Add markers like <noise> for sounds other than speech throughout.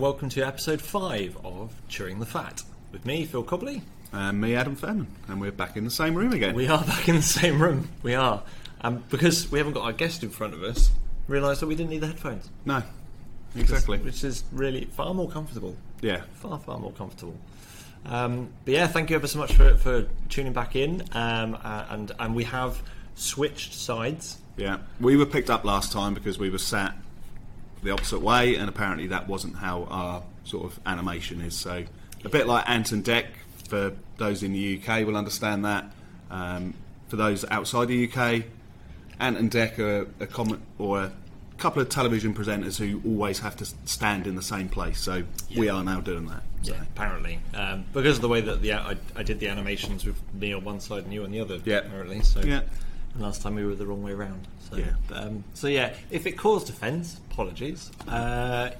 And welcome to episode 5 of Chewing the Fat. With me, Phil Cobley. And me, Adam Fairman, and we're back in the same room again. We are back in the same room. We are. Um, because we haven't got our guest in front of us, realised that we didn't need the headphones. no, exactly. Which is really far more comfortable. Yeah, Far, far more comfortable. Um, but yeah, thank you ever so much for, for tuning back in. Um, uh, and, and we have switched sides. yeah. We were picked up last time because we were sat the opposite way, and apparently that wasn't how our sort of animation is. So, a bit like Ant and Dec for those in the UK will understand that. Um, for those outside the UK, Ant and Dec are a common or a couple of television presenters who always have to stand in the same place. So we are now doing that. So. Yeah, apparently. Um, because of the way that the I, I did the animations with me on one side and you on the other, Yeah. apparently. So Yeah. and last time we were the wrong way around. So, Yeah. um, so yeah, if it caused offence, apologies. Uh,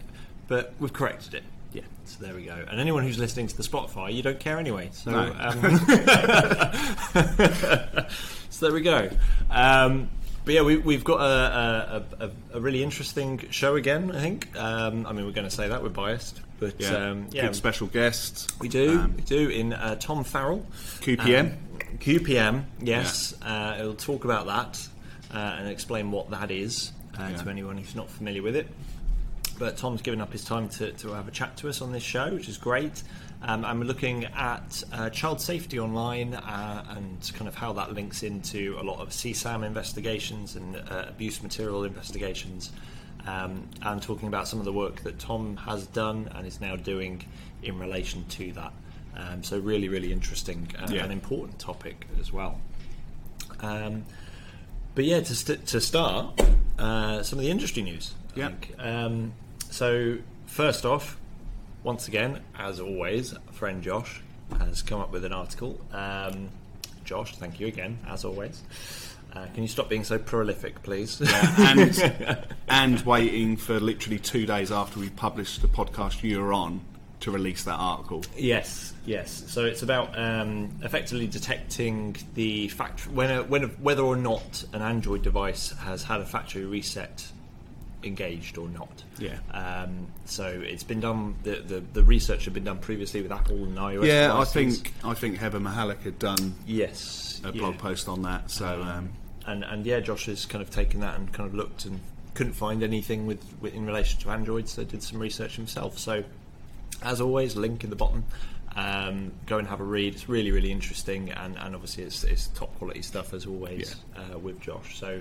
but we've corrected it. Yeah. So there we go. And anyone who's listening to the Spotify, you don't care anyway. So, No. um, <laughs> so there we go. Um, but yeah, we, we've got a, a, a, a really interesting show again. I think. Um, I mean, we're going to say that we're biased, but Yeah, um, yeah, Big special guests. we do. Um, we do in uh, Tom Farrell. QPM. Um, QPM, yes. Uh, it'll talk about that uh, and explain what that is uh, Yeah. to anyone who's not familiar with it. But Tom's given up his time to, to have a chat to us on this show, which is great. Um, and we're looking at uh, child safety online uh, and kind of how that links into a lot of CSAM investigations and uh, abuse material investigations. Um, and talking about some of the work that Tom has done and is now doing in relation to that. Um, so, really, really interesting uh, Yeah. and important topic as well. Um, but yeah, to, st- to start, uh, some of the industry news. Yeah. Um, so, first off, once again, as always, friend Josh has come up with an article. Um, Josh, thank you again, as always. Uh, can you stop being so prolific, please? and <laughs> and waiting for literally two days after we published the podcast you were on to release that article. Yes, yes. So it's about um, effectively detecting the fact when, a, when a, whether or not an Android device has had a factory reset engaged or not. Yeah. Um, so it's been done. The, the the research had been done previously with Apple and iOS. Yeah, I think I think Heather Mahalik had done yes, a yeah. blog post on that. So um, and and yeah, Josh has kind of taken that and kind of looked and couldn't find anything with, with in relation to Android, so did some research himself. So, as always, link in the bottom. Um, go and have a read. It's really really interesting, and, and obviously it's, it's top quality stuff as always uh, with Josh. So.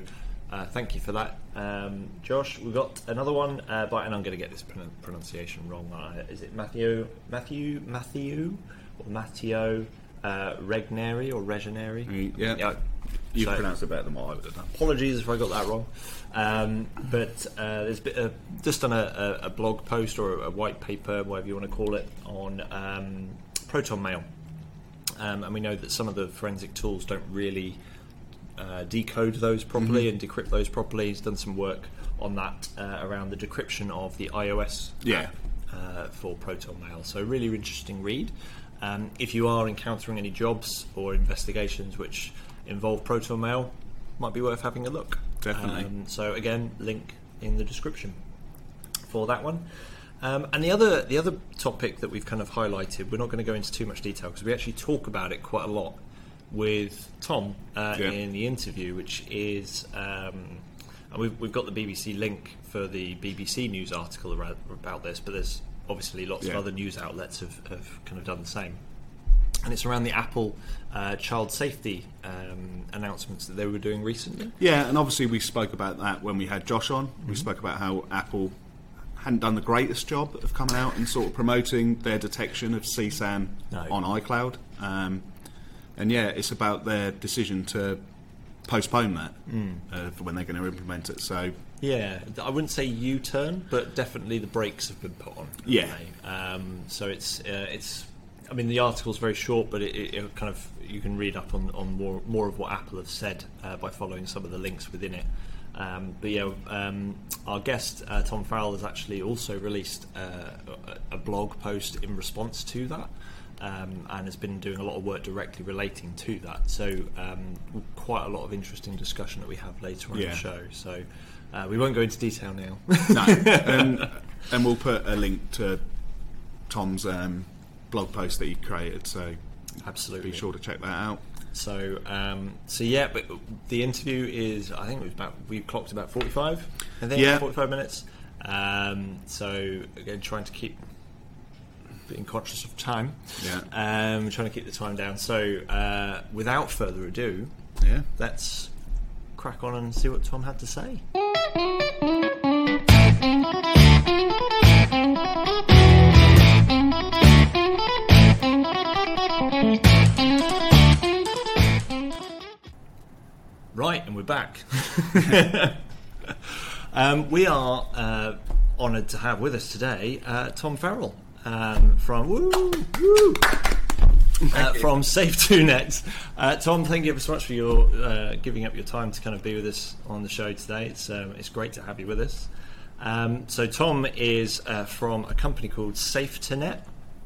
Uh, thank you for that, um, Josh. We've got another one, uh, but and I'm going to get this pron- pronunciation wrong. Uh, is it Matthew, Matthew, Matthew, or Matteo uh, Regneri or Regeneri? yeah, you so- pronounced it better than what I would have done. apologies if I got that wrong. Um, but uh, there's a, just done a, a, blog post or a white paper, whatever you want to call it, on um, Proton Mail. Um, and we know that some of the forensic tools don't really uh, decode those properly and decrypt those properly. He's done some work on that uh, around the decryption of the iOS Yeah. app uh, for Proton Mail. So, really interesting read. Um, if you are encountering any jobs or investigations which involve Proton Mail, might be worth having a look. Definitely. Um, so, again, link in the description for that one. Um, and the other the other topic that we've kind of highlighted, we're not going to go into too much detail because we actually talk about it quite a lot with Tom uh, Yeah. in the interview, which is um, and we've, we've got the BBC link for the BBC news article about, about this, but there's obviously lots Yeah. of other news outlets have, have kind of done the same. And it's around the Apple uh, child safety um, announcements that they were doing recently. Yeah, and obviously we spoke about that when we had Josh on. We spoke about how Apple hadn't done the greatest job of coming out and sort of promoting their detection of CSAM No. on iCloud. Um, and yeah, it's about their decision to postpone that uh, for when they're going to implement it. So Yeah, I wouldn't say U-turn, but definitely the brakes have been put on. Yeah. Um, so it's uh, it's. I mean, the article's very short, but it, it, it kind of you can read up on, on more more of what Apple have said uh, by following some of the links within it. Um, but yeah, um, our guest uh, Tom Farrell has actually also released uh, a, blog post in response to that. Um, and has been doing a lot of work directly relating to that. So, um, quite a lot of interesting discussion that we have later on Yeah. the show. So, uh, we won't go into detail now. no, and <laughs> and we'll put a link to Tom's um, blog post that he created. So Absolutely. be sure to check that out. So, um, so yeah, but the interview is, I think it was about, we clocked about 45, I think, Yeah. 45 minutes. Um, so, again, trying to keep, being conscious of time. Yeah. Um, trying to keep the time down. So, uh, without further ado, Yeah. let's crack on and see what Tom had to say. <laughs> back. <laughs> um, we are uh, honoured to have with us today uh, Tom Farrell um, from woo, woo, uh, from Safe2Net. Uh, Tom, thank you so much for your uh, giving up your time to kind of be with us on the show today. It's um, it's great to have you with us. Um, so Tom is uh, from a company called Safe2Net.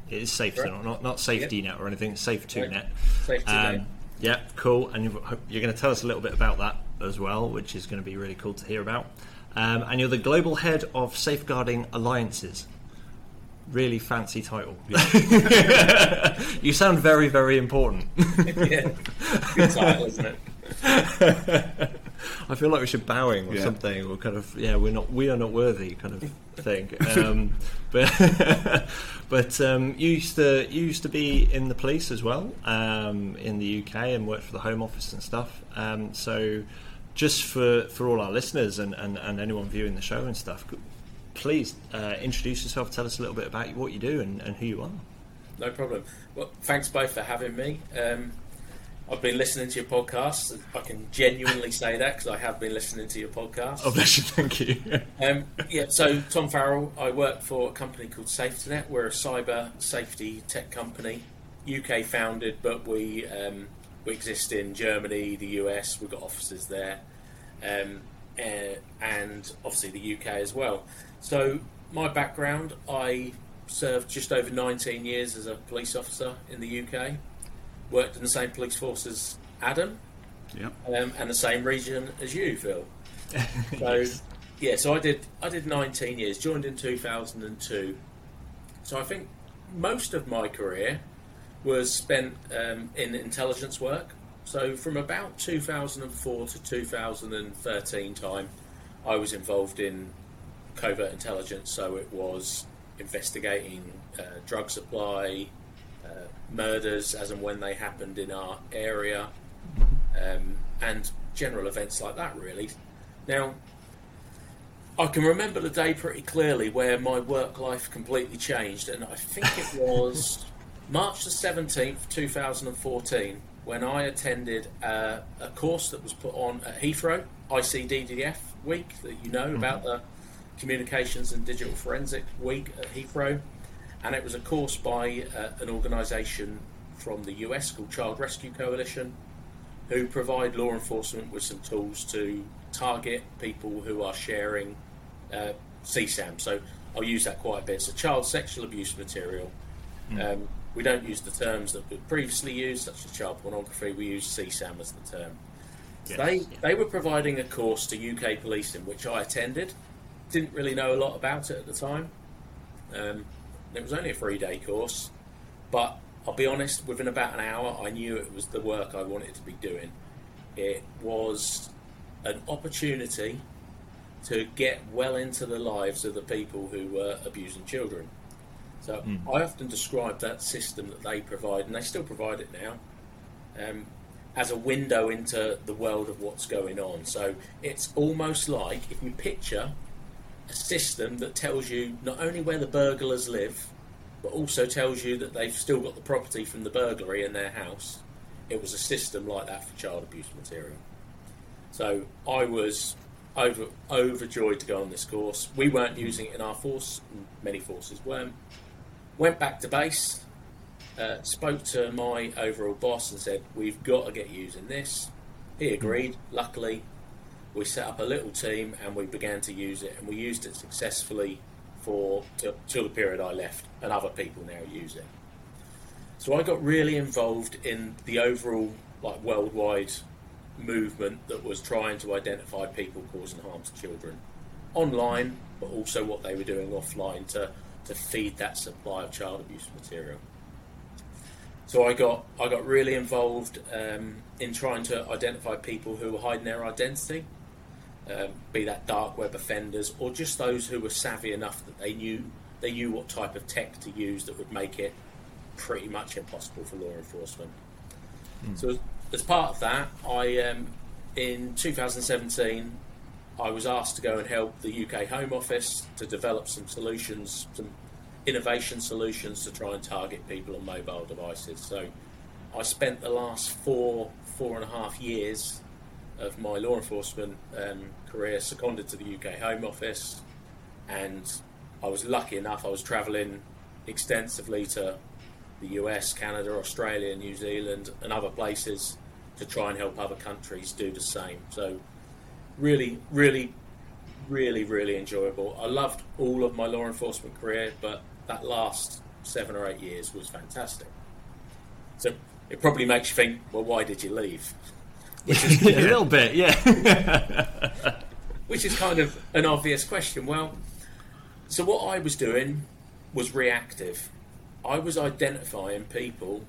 It is Safe, Right. not not Safety Net or anything. Safe2Net. Safe2Net. Um, yeah, cool. And you've, you're going to tell us a little bit about that as well, which is going to be really cool to hear about. Um, and you're the global head of safeguarding alliances. Really fancy title. <laughs> you sound very, very important. <laughs> yeah, good title, isn't it? <laughs> <laughs> I feel like we should bowing or Yeah. something, or kind of yeah, we're not, we are not worthy, kind of <laughs> thing. Um, but <laughs> but um, you used to you used to be in the police as well um, in the UK and worked for the Home Office and stuff. Um, so just for for all our listeners and, and, and anyone viewing the show and stuff, please uh, introduce yourself. Tell us a little bit about what you do and, and who you are. No problem. Well, thanks both for having me. Um, I've been listening to your podcast. I can genuinely say that because I have been listening to your podcast. Oh, bless you. Thank you. Um, yeah, so Tom Farrell, I work for a company called Safe2Net. We're a cyber safety tech company, UK founded, but we um, we exist in Germany, the US. We've got offices there, um, uh, and obviously the UK as well. So my background, I served just over 19 years as a police officer in the UK. Worked in the same police force as Adam, Yeah. um, and the same region as you, Phil. <laughs> So Yes. yeah, so I did I did 19 years, joined in 2002. So I think most of my career was spent um, in intelligence work. So from about 2004 to 2013 time, I was involved in covert intelligence. So it was investigating uh, drug supply, murders as and when they happened in our area, um, and general events like that. Really. Now, I can remember the day pretty clearly where my work life completely changed, and I think it <laughs> was March the 17th, 2014, when I attended uh, a course that was put on at Heathrow, ICDDF week, that you know about the Communications and Digital Forensic Week at Heathrow. And it was a course by uh, an organisation from the US called Child Rescue Coalition, who provide law enforcement with some tools to target people who are sharing uh, CSAM. So I'll use that quite a bit. So child sexual abuse material. Um, we don't use the terms that we previously used, such as child pornography. We use CSAM as the term. Yes, They yeah. they were providing a course to UK policing, which I attended. Didn't really know a lot about it at the time. Um, it was only a three day course, but I'll be honest. Within about an hour, I knew it was the work I wanted to be doing. It was an opportunity to get well into the lives of the people who were abusing children. So I often describe that system that they provide, and they still provide it now, um, as a window into the world of what's going on. So it's almost like if you picture a system that tells you not only where the burglars live, but also tells you that they've still got the property from the burglary in their house. It was a system like that for child abuse material. So I was over overjoyed to go on this course. We weren't using it in our force; many forces weren't. Went back to base, uh, spoke to my overall boss, and said, "We've got to get using this." He agreed. Luckily, we set up a little team and we began to use it, and we used it successfully for till, till the period I left, and other people now use it. So I got really involved in the overall like worldwide movement that was trying to identify people causing harm to children. online, but also what they were doing offline to, to feed that supply of child abuse material. So I got I got really involved um, in trying to identify people who were hiding their identity, um, be that dark web offenders or just those who were savvy enough that they knew they knew what type of tech to use that would make it pretty much impossible for law enforcement. So as part of that, I um, in 2017 I was asked to go and help the UK Home Office to develop some solutions, some innovation solutions to try and target people on mobile devices. So I spent the last four, four and a half years of my law enforcement um, career seconded to the UK Home Office, and I was lucky enough, I was travelling extensively to the US, Canada, Australia, New Zealand, and other places to try and help other countries do the same. So, really, really, really, really enjoyable. I loved all of my law enforcement career, but that last seven or eight years was fantastic. So, it probably makes you think, well, why did you leave? <laughs> a little bit, yeah. <laughs> Which is kind of an obvious question. Well, so what I was doing was reactive. I was identifying people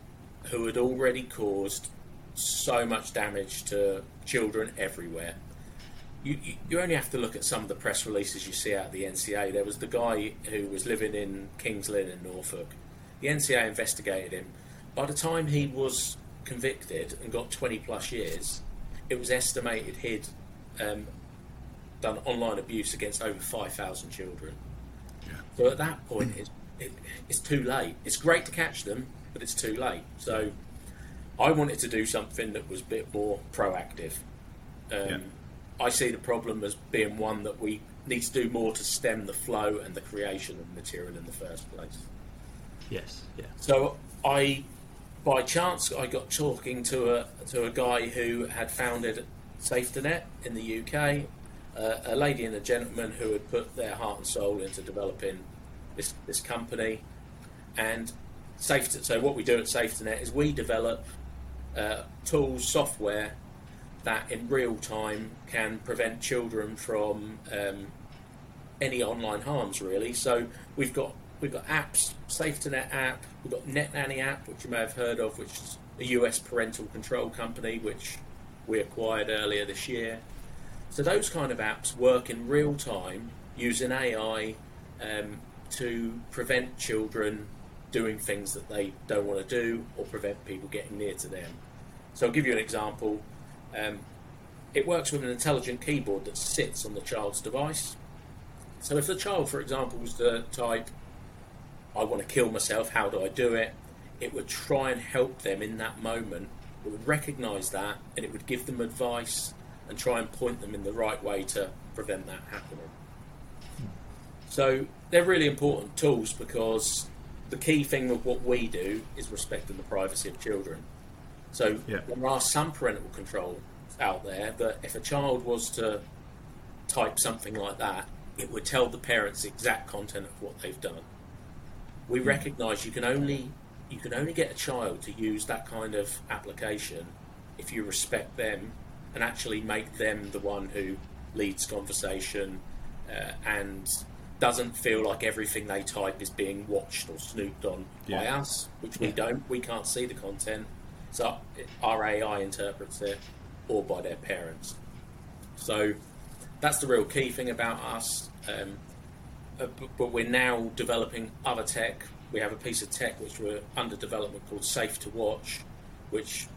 who had already caused so much damage to children everywhere. You, you, you only have to look at some of the press releases you see out of the NCA. There was the guy who was living in Kings Lynn in Norfolk. The NCA investigated him. By the time he was convicted and got 20 plus years, it was estimated he'd um, done online abuse against over 5,000 children. Yeah. So at that point, it's, it, it's too late. It's great to catch them, but it's too late. So I wanted to do something that was a bit more proactive. Um, Yeah. I see the problem as being one that we need to do more to stem the flow and the creation of material in the first place. yes, yeah. So I, by chance, I got talking to a to a guy who had founded Safe2Net in the UK, uh, a lady and a gentleman who had put their heart and soul into developing this this company, and safety. So what we do at Safe2Net is we develop uh, tools, software that in real time can prevent children from um, any online harms really. So we've got we've got apps, Safe2Net app, we've got NetNanny app, which you may have heard of, which is a US parental control company, which we acquired earlier this year. So those kind of apps work in real time using AI um, to prevent children doing things that they don't want to do or prevent people getting near to them. So I'll give you an example. Um, it works with an intelligent keyboard that sits on the child's device. So if the child, for example, was to type, I want to kill myself, how do I do it? It would try and help them in that moment. It would recognise that and it would give them advice and try and point them in the right way to prevent that happening. So they're really important tools because the key thing with what we do is respecting the privacy of children. So Yeah. there are some parental control out there that if a child was to type something like that, it would tell the parents the exact content of what they've done. We recognise you can only you can only get a child to use that kind of application if you respect them and actually make them the one who leads conversation uh, and doesn't feel like everything they type is being watched or snooped on by us, which we Yeah. don't. We can't see the content, so our AI interprets it, or by their parents. So that's the real key thing about us. Um, uh, but, but we're now developing other tech. We have a piece of tech which we're under development called Safe to Watch, which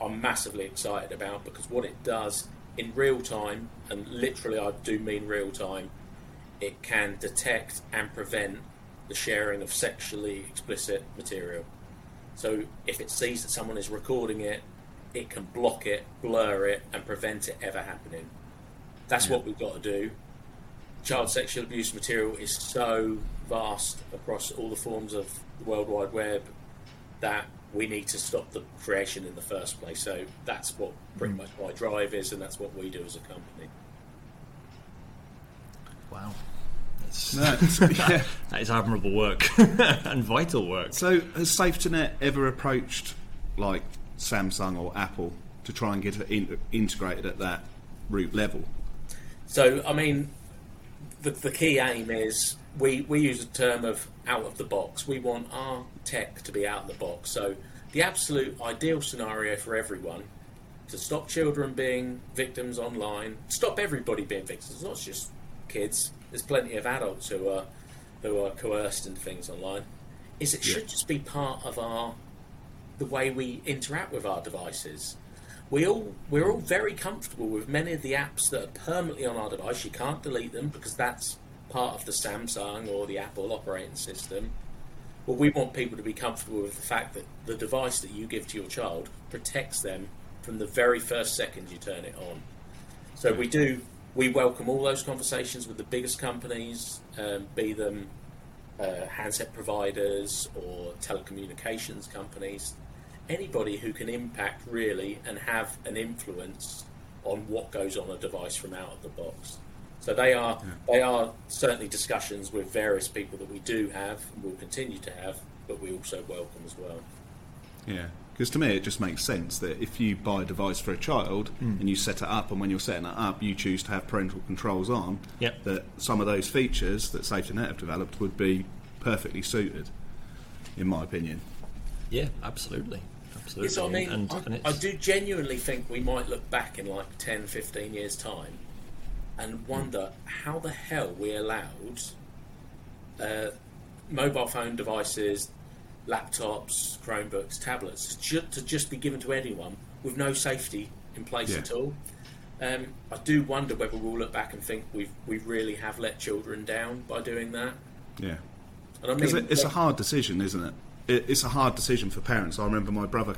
I'm massively excited about because what it does in real time, and literally I do mean real time, it can detect and prevent the sharing of sexually explicit material. So if it sees that someone is recording it, it can block it, blur it, and prevent it ever happening. That's what we've got to do. Child sexual abuse material is so vast across all the forms of the World Wide Web that we need to stop the creation in the first place. So that's what pretty mm. much my drive is, and that's what we do as a company. Wow. That's, No, <laughs> yeah. <laughs> that is admirable work <laughs> and vital work. So has Safe2Net ever approached like Samsung or Apple to try and get it in, integrated at that root level? So, I mean, the, the key aim is we, we use a term of out of the box. We want our tech to be out of the box. So the absolute ideal scenario for everyone to stop children being victims online, stop everybody being victims. It's not just kids. There's plenty of adults who are who are coerced into things online. Is it Yeah. should just be part of our the way we interact with our devices. We all we're all very comfortable with many of the apps that are permanently on our device. You can't delete them because that's part of the Samsung or the Apple operating system. Well, we want people to be comfortable with the fact that the device that you give to your child protects them from the very first second you turn it on. So we do. We welcome all those conversations with the biggest companies, um, be them uh, handset providers or telecommunications companies, anybody who can impact really and have an influence on what goes on a device from out of the box. So they are they are certainly discussions with various people that we do have and will continue to have, but we also welcome as well. Yeah, because to me it just makes sense that if you buy a device for a child hmm. and you set it up, and when you're setting it up, you choose to have parental controls on, Yep. that some of those features that Safe2Net have developed would be perfectly suited, in my opinion. Yeah, absolutely, absolutely. Yes, I mean, and, I, and I do genuinely think we might look back in like 10, 15 years' time and wonder how the hell we allowed uh, mobile phone devices, laptops, Chromebooks, tablets ju- to just be given to anyone with no safety in place Yeah. at all. Um, I do wonder whether we'll look back and think we we really have let children down by doing that. Yeah. And I mean, it, it's a hard decision, isn't it? It? It's a hard decision for parents. I remember my brother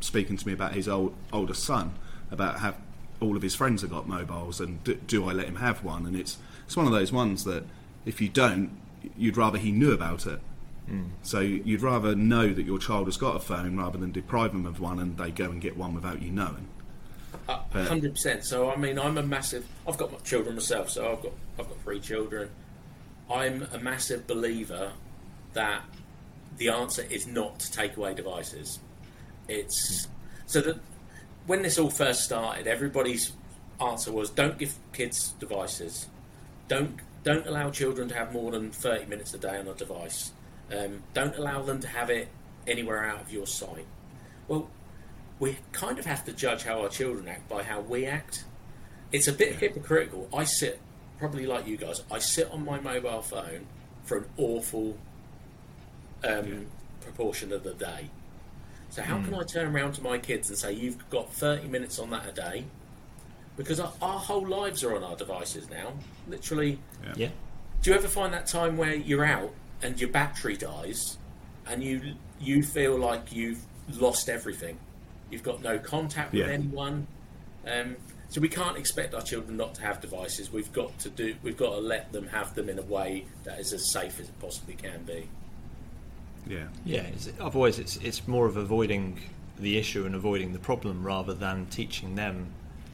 speaking to me about his old, oldest son, about how all of his friends have got mobiles, and do, do I let him have one? And it's it's one of those ones that if you don't, you'd rather he knew about it. Mm. So you'd rather know that your child has got a phone rather than deprive them of one and they go and get one without you knowing. Uh, hundred percent. So I mean, I'm a massive. I've got my children myself, so I've got I've got three children. I'm a massive believer that the answer is not to take away devices. It's so that when this all first started, everybody's answer was don't give kids devices. Don't don't allow children to have more than thirty minutes a day on a device. Um, don't allow them to have it anywhere out of your sight. Well, we kind of have to judge how our children act by how we act. It's a bit hypocritical. I sit, probably like you guys, I sit on my mobile phone for an awful um, proportion of the day. So, how can I turn around to my kids and say, You've got 30 minutes on that a day? Because our, our whole lives are on our devices now. Literally, yeah, do you ever find that time where you're out and your battery dies and you you feel like you've lost everything? You've got no contact with Yeah. anyone. Um, so we can't expect our children not to have devices. We've got to do. We've got to let them have them in a way that is as safe as it possibly can be. Yeah. yeah. Otherwise, it's it's more of avoiding the issue and avoiding the problem rather than teaching them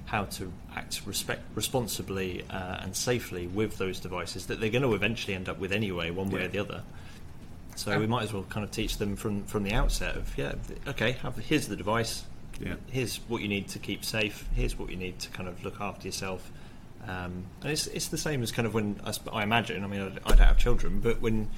how to act respect responsibly uh, and safely with those devices that they're going to eventually end up with anyway, one way Yeah. or the other. So we might as well kind of teach them from, from the outset of yeah, okay, have, here's the device, Yeah. here's what you need to keep safe, here's what you need to kind of look after yourself. Um, and it's, it's the same as kind of when I, I imagine. I mean, I, I don't have children, but when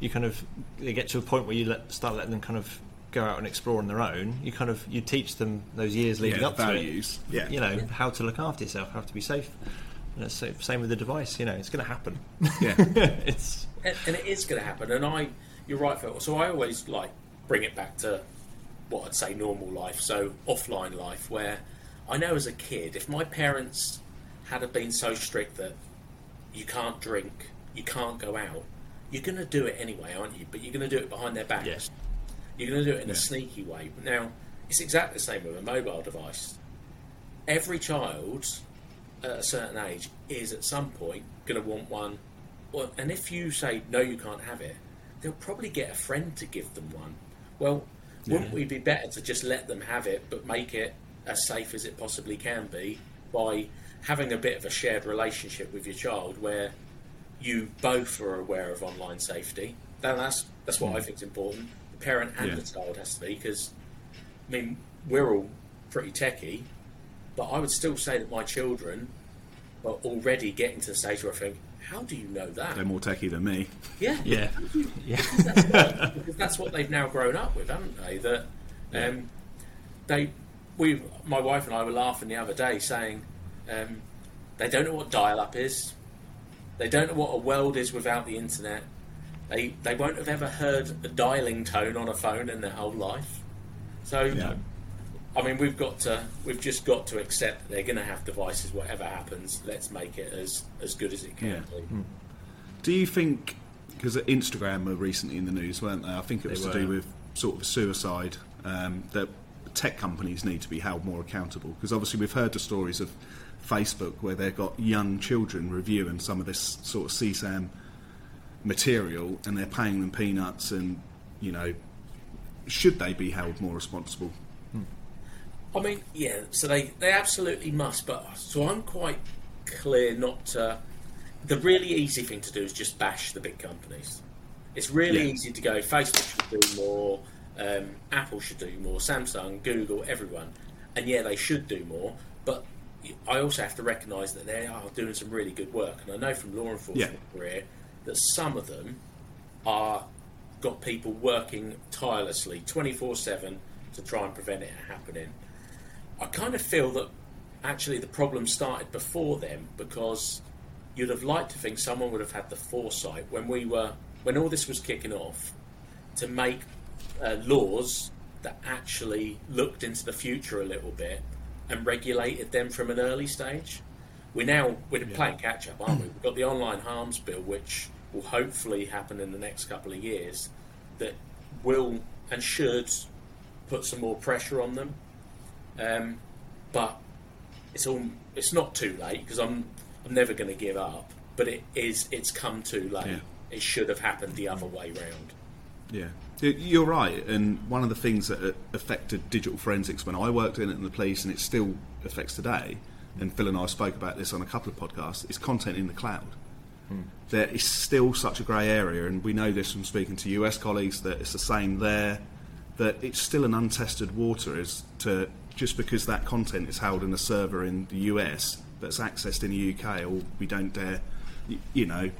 you kind of they get to a point where you let, start letting them kind of go out and explore on their own, you kind of you teach them those years leading Yeah, up values. to it. Yeah. you know how to look after yourself, how to be safe. And it's the same with the device. You know, it's going to happen. Yeah. <laughs> it's and, and it is going to happen. And I, you're right, Phil. So I always like bring it back to what I'd say normal life, so offline life, where I know as a kid, if my parents had been so strict that you can't drink, you can't go out, you're going to do it anyway, aren't you? But you're going to do it behind their backs. Yes. You're going to do it in Yeah. a sneaky way. Now, it's exactly the same with a mobile device. Every child at a certain age is at some point going to want one. Well, and if you say no, you can't have it, they'll probably get a friend to give them one. Well, wouldn't we be better to just let them have it, but make it as safe as it possibly can be by having a bit of a shared relationship with your child, where you both are aware of online safety? That's that's what I think is important. The parent and Yeah. the child has to be because, I mean, we're all pretty techie, but I would still say that my children are already getting to the stage where I think, how do you know that? They're more techie than me. Yeah, <laughs> Yeah, yeah, that's because that's what they've now grown up with, haven't they? That um, they, we, my wife and I were laughing the other day, saying um, they don't know what dial-up is, they don't know what a world is without the internet. They they won't have ever heard a dialing tone on a phone in their whole life. So, Yeah. I mean, we've got to, we've just got to accept that they're going to have devices, whatever happens. Let's make it as as good as it can Yeah. be. Do you think because Instagram were recently in the news, weren't they? I think it was to do with sort of suicide um, that tech companies need to be held more accountable because obviously we've heard the stories of Facebook where they've got young children reviewing some of this sort of CSAM material and they're paying them peanuts and you know should they be held more responsible? I mean, yeah, so they, they absolutely must, but so I'm quite clear not to. The really easy thing to do is just bash the big companies. It's really Yeah. easy to go, Facebook should do more, um, Apple should do more, Samsung, Google, everyone. And yeah, they should do more, but I also have to recognise that they are doing some really good work. And I know from law enforcement career that some of them are got people working tirelessly 24 7 to try and prevent it happening. I kind of feel that actually the problem started before them because you'd have liked to think someone would have had the foresight when we were when all this was kicking off to make uh, laws that actually looked into the future a little bit and regulated them from an early stage. We now we're playing catch up, aren't we? We've got the online harms bill, which will hopefully happen in the next couple of years, that will and should put some more pressure on them. Um, but it's all it's not too late because I'm I'm never going to give up. But it is it's come too late. Yeah. It should have happened the other way round. Yeah, you're right. And one of the things that uh, affected digital forensics when I worked in it in the police, and it still affects today, and Phil and I spoke about this on a couple of podcasts, is content in the cloud. There is still such a grey area, and we know this from speaking to US colleagues that it's the same there. That it's still an untested water as to just because that content is held in a server in the US that's accessed in the UK, or we don't dare, you know,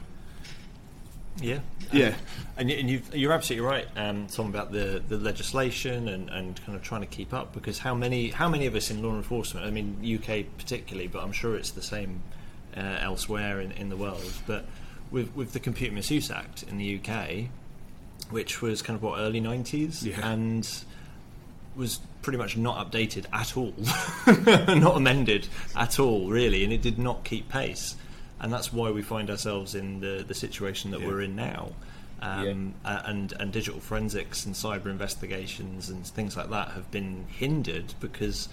yeah, yeah. And, and you've, you're absolutely right, um, Tom, about the, the legislation and, and kind of trying to keep up. Because how many how many of us in law enforcement? I mean, UK particularly, but I'm sure it's the same uh, elsewhere in, in the world. But with with the Computer Misuse Act in the UK, which was kind of what early 90s, Yeah. and was pretty much not updated at all, <laughs> not amended at all, really, and it did not keep pace. And that's why we find ourselves in the, the situation that Yeah. we're in now. Um, a- and, and digital forensics and cyber investigations and things like that have been hindered because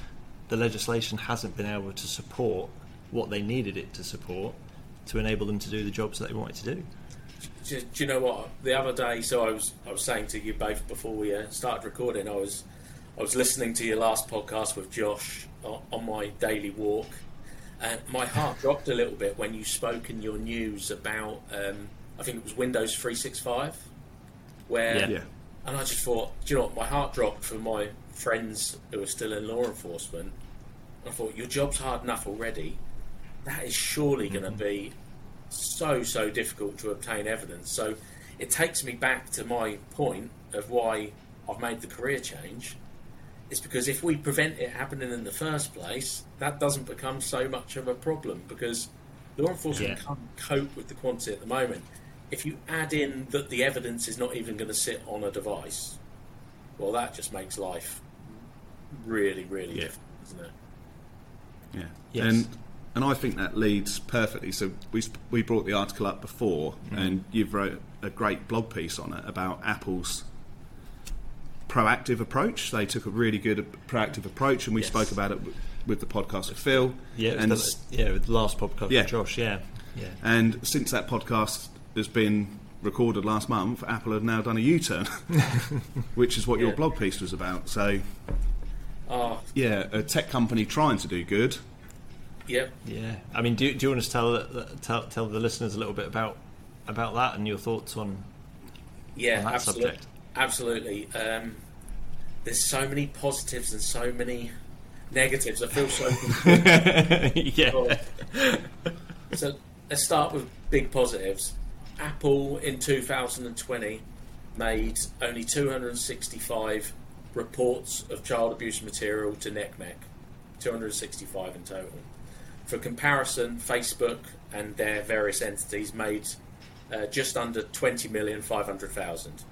the legislation hasn't been able to support what they needed it to support to enable them to do the jobs that they wanted to do. Do, do you know what? The other day, so I was I was saying to you both before we uh, started recording, I was I was listening to your last podcast with Josh on, on my daily walk, and my heart dropped a little bit when you spoke in your news about um, I think it was Windows three six five, where Yeah. Yeah. and I just thought, do you know what? My heart dropped for my friends who are still in law enforcement. I thought your job's hard enough already. That is surely going to be so so difficult to obtain evidence. So it takes me back to my point of why I've made the career change. It's because if we prevent it happening in the first place, that doesn't become so much of a problem because law enforcement Yeah. can't cope with the quantity at the moment. If you add in that the evidence is not even going to sit on a device, well, that just makes life really, really Yeah. difficult, isn't it? Yeah, Yes. and and I think that leads perfectly. So we we brought the article up before, mm-hmm. and you've wrote a great blog piece on it about Apple's proactive approach. They took a really good proactive approach, and we Yes. spoke about it with the podcast with Phil. Yeah, and the, yeah, with the last podcast Yeah. with Josh. Yeah, yeah. and since that podcast has been recorded last month, Apple have now done a U-turn, <laughs> which is what your blog piece was about. So Oh, yeah, a tech company trying to do good. yep. Yeah, I mean, do, do you want to tell, tell tell the listeners a little bit about about that and your thoughts on? Yeah, on that absolutely. subject. Absolutely. Um, there's so many positives and so many negatives. I feel so. <laughs> yeah. so let's start with big positives. Apple in 2020 made only 265 reports of child abuse material to NCMEC, 265 in total. For comparison, Facebook and their various entities made uh, just under 20 million 500,000.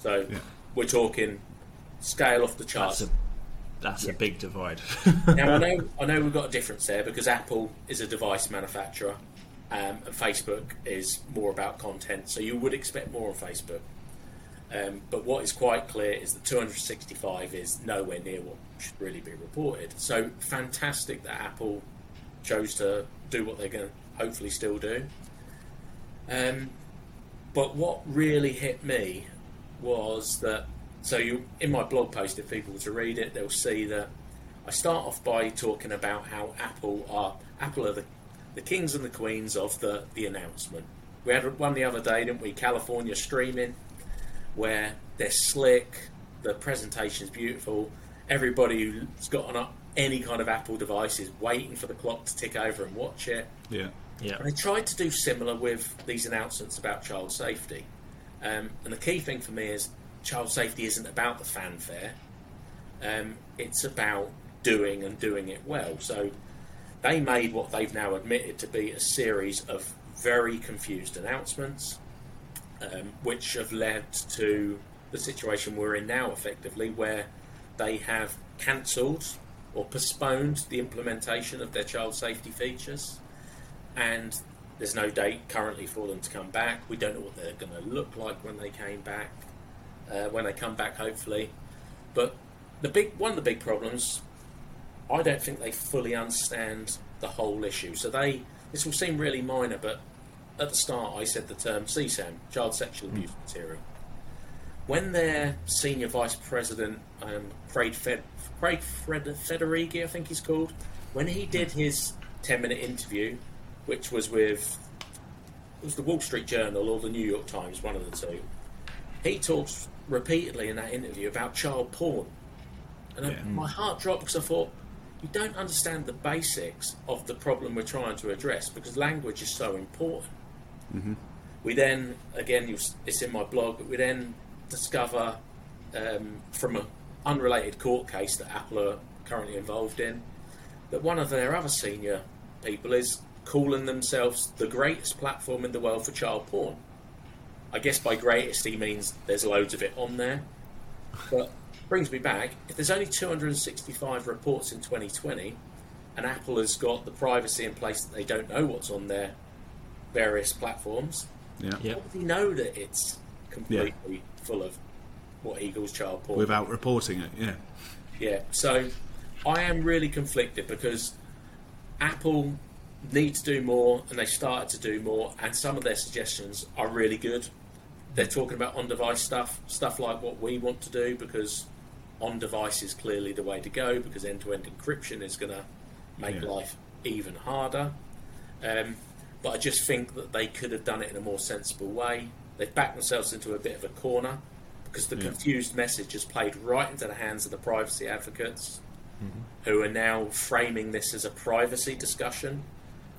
So Yeah. we're talking scale off the charts. That's a that's a big divide. now I <laughs> know I know we've got a difference there because Apple is a device manufacturer, um, and Facebook is more about content. So you would expect more on Facebook. Um, but what is quite clear is that 265 is nowhere near what should really be reported. So fantastic that Apple chose to do what they're going to hopefully still do. Um, but what really hit me was that so you in my blog post if people were to read it they'll see that I start off by talking about how Apple are Apple are the, the kings and the queens of the, the announcement. We had one the other day, didn't we? California streaming, where they're slick, the presentation's beautiful. Everybody who's got on any kind of Apple device is waiting for the clock to tick over and watch it. Yeah. yeah. And they tried to do similar with these announcements about child safety. Um, and the key thing for me is child safety isn't about the fanfare. Um, it's about doing and doing it well. So they made what they've now admitted to be a series of very confused announcements, um, which have led to the situation we're in now, effectively, where they have cancelled or postponed the implementation of their child safety features and there's no date currently for them to come back. We don't know what they're going to look like when they came back, uh, when they come back, hopefully. But the big one of the big problems, I don't think they fully understand the whole issue. So they this will seem really minor, but at the start I said the term CSAM, child sexual abuse material. When their senior vice president, um, Craig, Fed, Craig Fred, Federighi, I think he's called, when he did his 10 minute interview, which was with it was the Wall Street Journal or the New York Times, one of the two. He talks repeatedly in that interview about child porn, and I- Yeah. my heart dropped because I thought you don't understand the basics of the problem we're trying to address because language is so important. We then, again, it's in my blog, but we then discover um, from an unrelated court case that Apple are currently involved in that one of their other senior people is calling themselves the greatest platform in the world for child porn. I guess by greatest he means there's loads of it on there. But brings me back, if there's only 265 reports in 2020 and Apple has got the privacy in place that they don't know what's on their various platforms, Yeah. Yeah. how do they know that it's completely full of what equals child porn? Without reporting it. Yeah. Yeah, so I am really conflicted because Apple need to do more and they started to do more, and some of their suggestions are really good. They're talking about on device stuff, stuff like what we want to do because on device is clearly the way to go because end to end encryption is going to make Yeah. life even harder. Um, but I just think that they could have done it in a more sensible way. They've backed themselves into a bit of a corner because the Yeah. confused message has played right into the hands of the privacy advocates Mm-hmm. who are now framing this as a privacy discussion.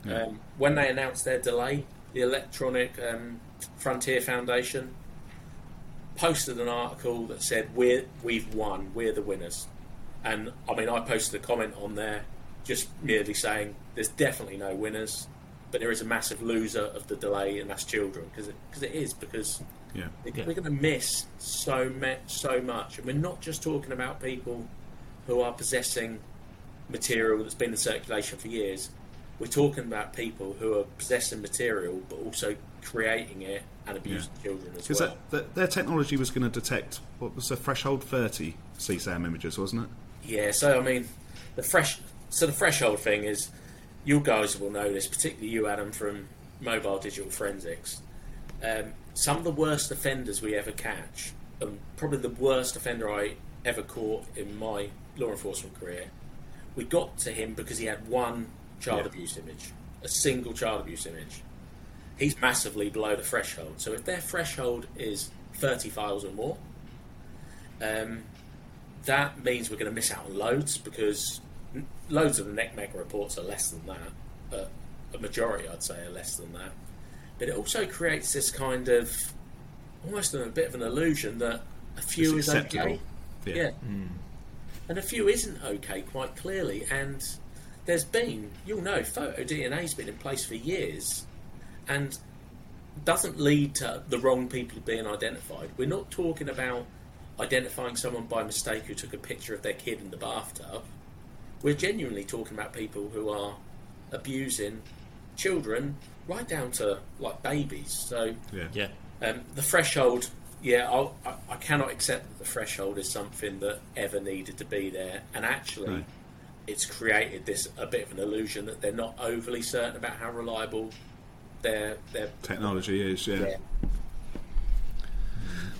Um, when they announced their delay, the Electronic um, Frontier Foundation posted an article that said we're we've won, we're the winners. And I mean, I posted a comment on there just merely saying there's definitely no winners, but there is a massive loser of the delay, and that's children because it, cause it is because Yeah. Yeah. we're going to miss so much, so much, and we're not just talking about people who are possessing material that's been in circulation for years. We're talking about people who are possessing material, but also creating it and abusing children as Because well. that, their technology was going to detect what was the threshold 30 CSAM images, wasn't it? Yeah, so I mean, the fresh. So the threshold thing is, you guys will know this, particularly you, Adam, from mobile digital forensics. Um, some of the worst offenders we ever catch, and probably the worst offender I ever caught in my law enforcement career, we got to him because he had one child Yeah. abuse image, a single child abuse image. He's massively below the threshold. So if their threshold is 30 files or more, um, that means we're going to miss out on loads because loads of the NCMEC reports are less than that. But a majority, I'd say, are less than that. But it also creates this kind of almost a bit of an illusion that a few It's is acceptable. okay. Yeah. Yeah. And a few isn't okay quite clearly. And there's been, you'll know, PhotoDNA's been in place for years and doesn't lead to the wrong people being identified. We're not talking about identifying someone by mistake who took a picture of their kid in the bathtub. We're genuinely talking about people who are abusing children right down to like babies. So Yeah. Yeah. um, the threshold, yeah, I'll, I, I cannot accept that the threshold is something that ever needed to be there, and actually, No. It's created this a bit of an illusion that they're not overly certain about how reliable their their Technology is, yeah. their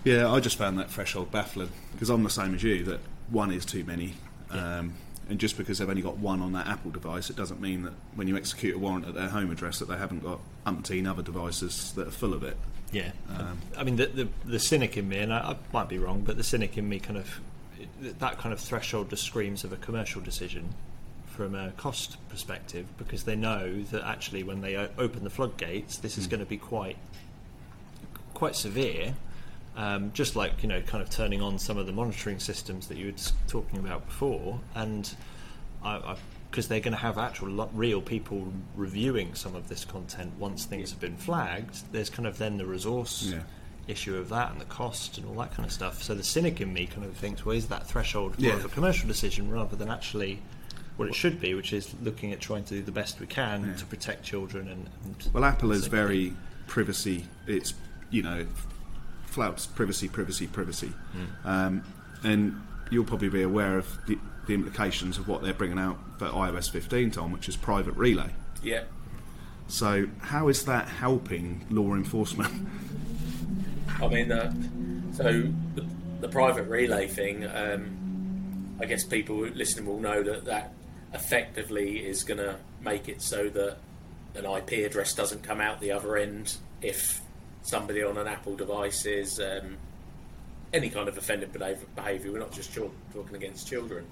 Yeah, I just found that threshold baffling because I'm the same as you that one is too many. Um, and just because they've only got one on that Apple device, it doesn't mean that when you execute a warrant at their home address that they haven't got umpteen other devices that are full of it. Yeah, Um, I mean the, the the cynic in me, and I, I might be wrong, but the cynic in me kind of that kind of threshold just screams of a commercial decision from a cost perspective because they know that actually when they open the floodgates, this is going to be quite quite severe. Um, just like you know, kind of turning on some of the monitoring systems that you were talking about before, and I, because they're going to have actual lo- real people reviewing some of this content once things have been flagged. There's kind of then the resource Yeah. Issue of that and the cost and all that kind of stuff. So the cynic in me kind of thinks, well, is that threshold more Yeah. of a commercial decision rather than actually what it should be, which is looking at trying to do the best we can Yeah. to protect children and. and Well, Apple is safety. very privacy. It's you know, flouts privacy, privacy, privacy, um, and you'll probably be aware of the, the implications of what they're bringing out for iOS 15, Tom, which is private relay. yeah. So, how is that helping law enforcement? <laughs> I mean, uh, so the, the private relay thing. Um, I guess people listening will know that that effectively is going to make it so that an IP address doesn't come out the other end if somebody on an Apple device is um, any kind of offended behavior. behavior. We're not just talking against children.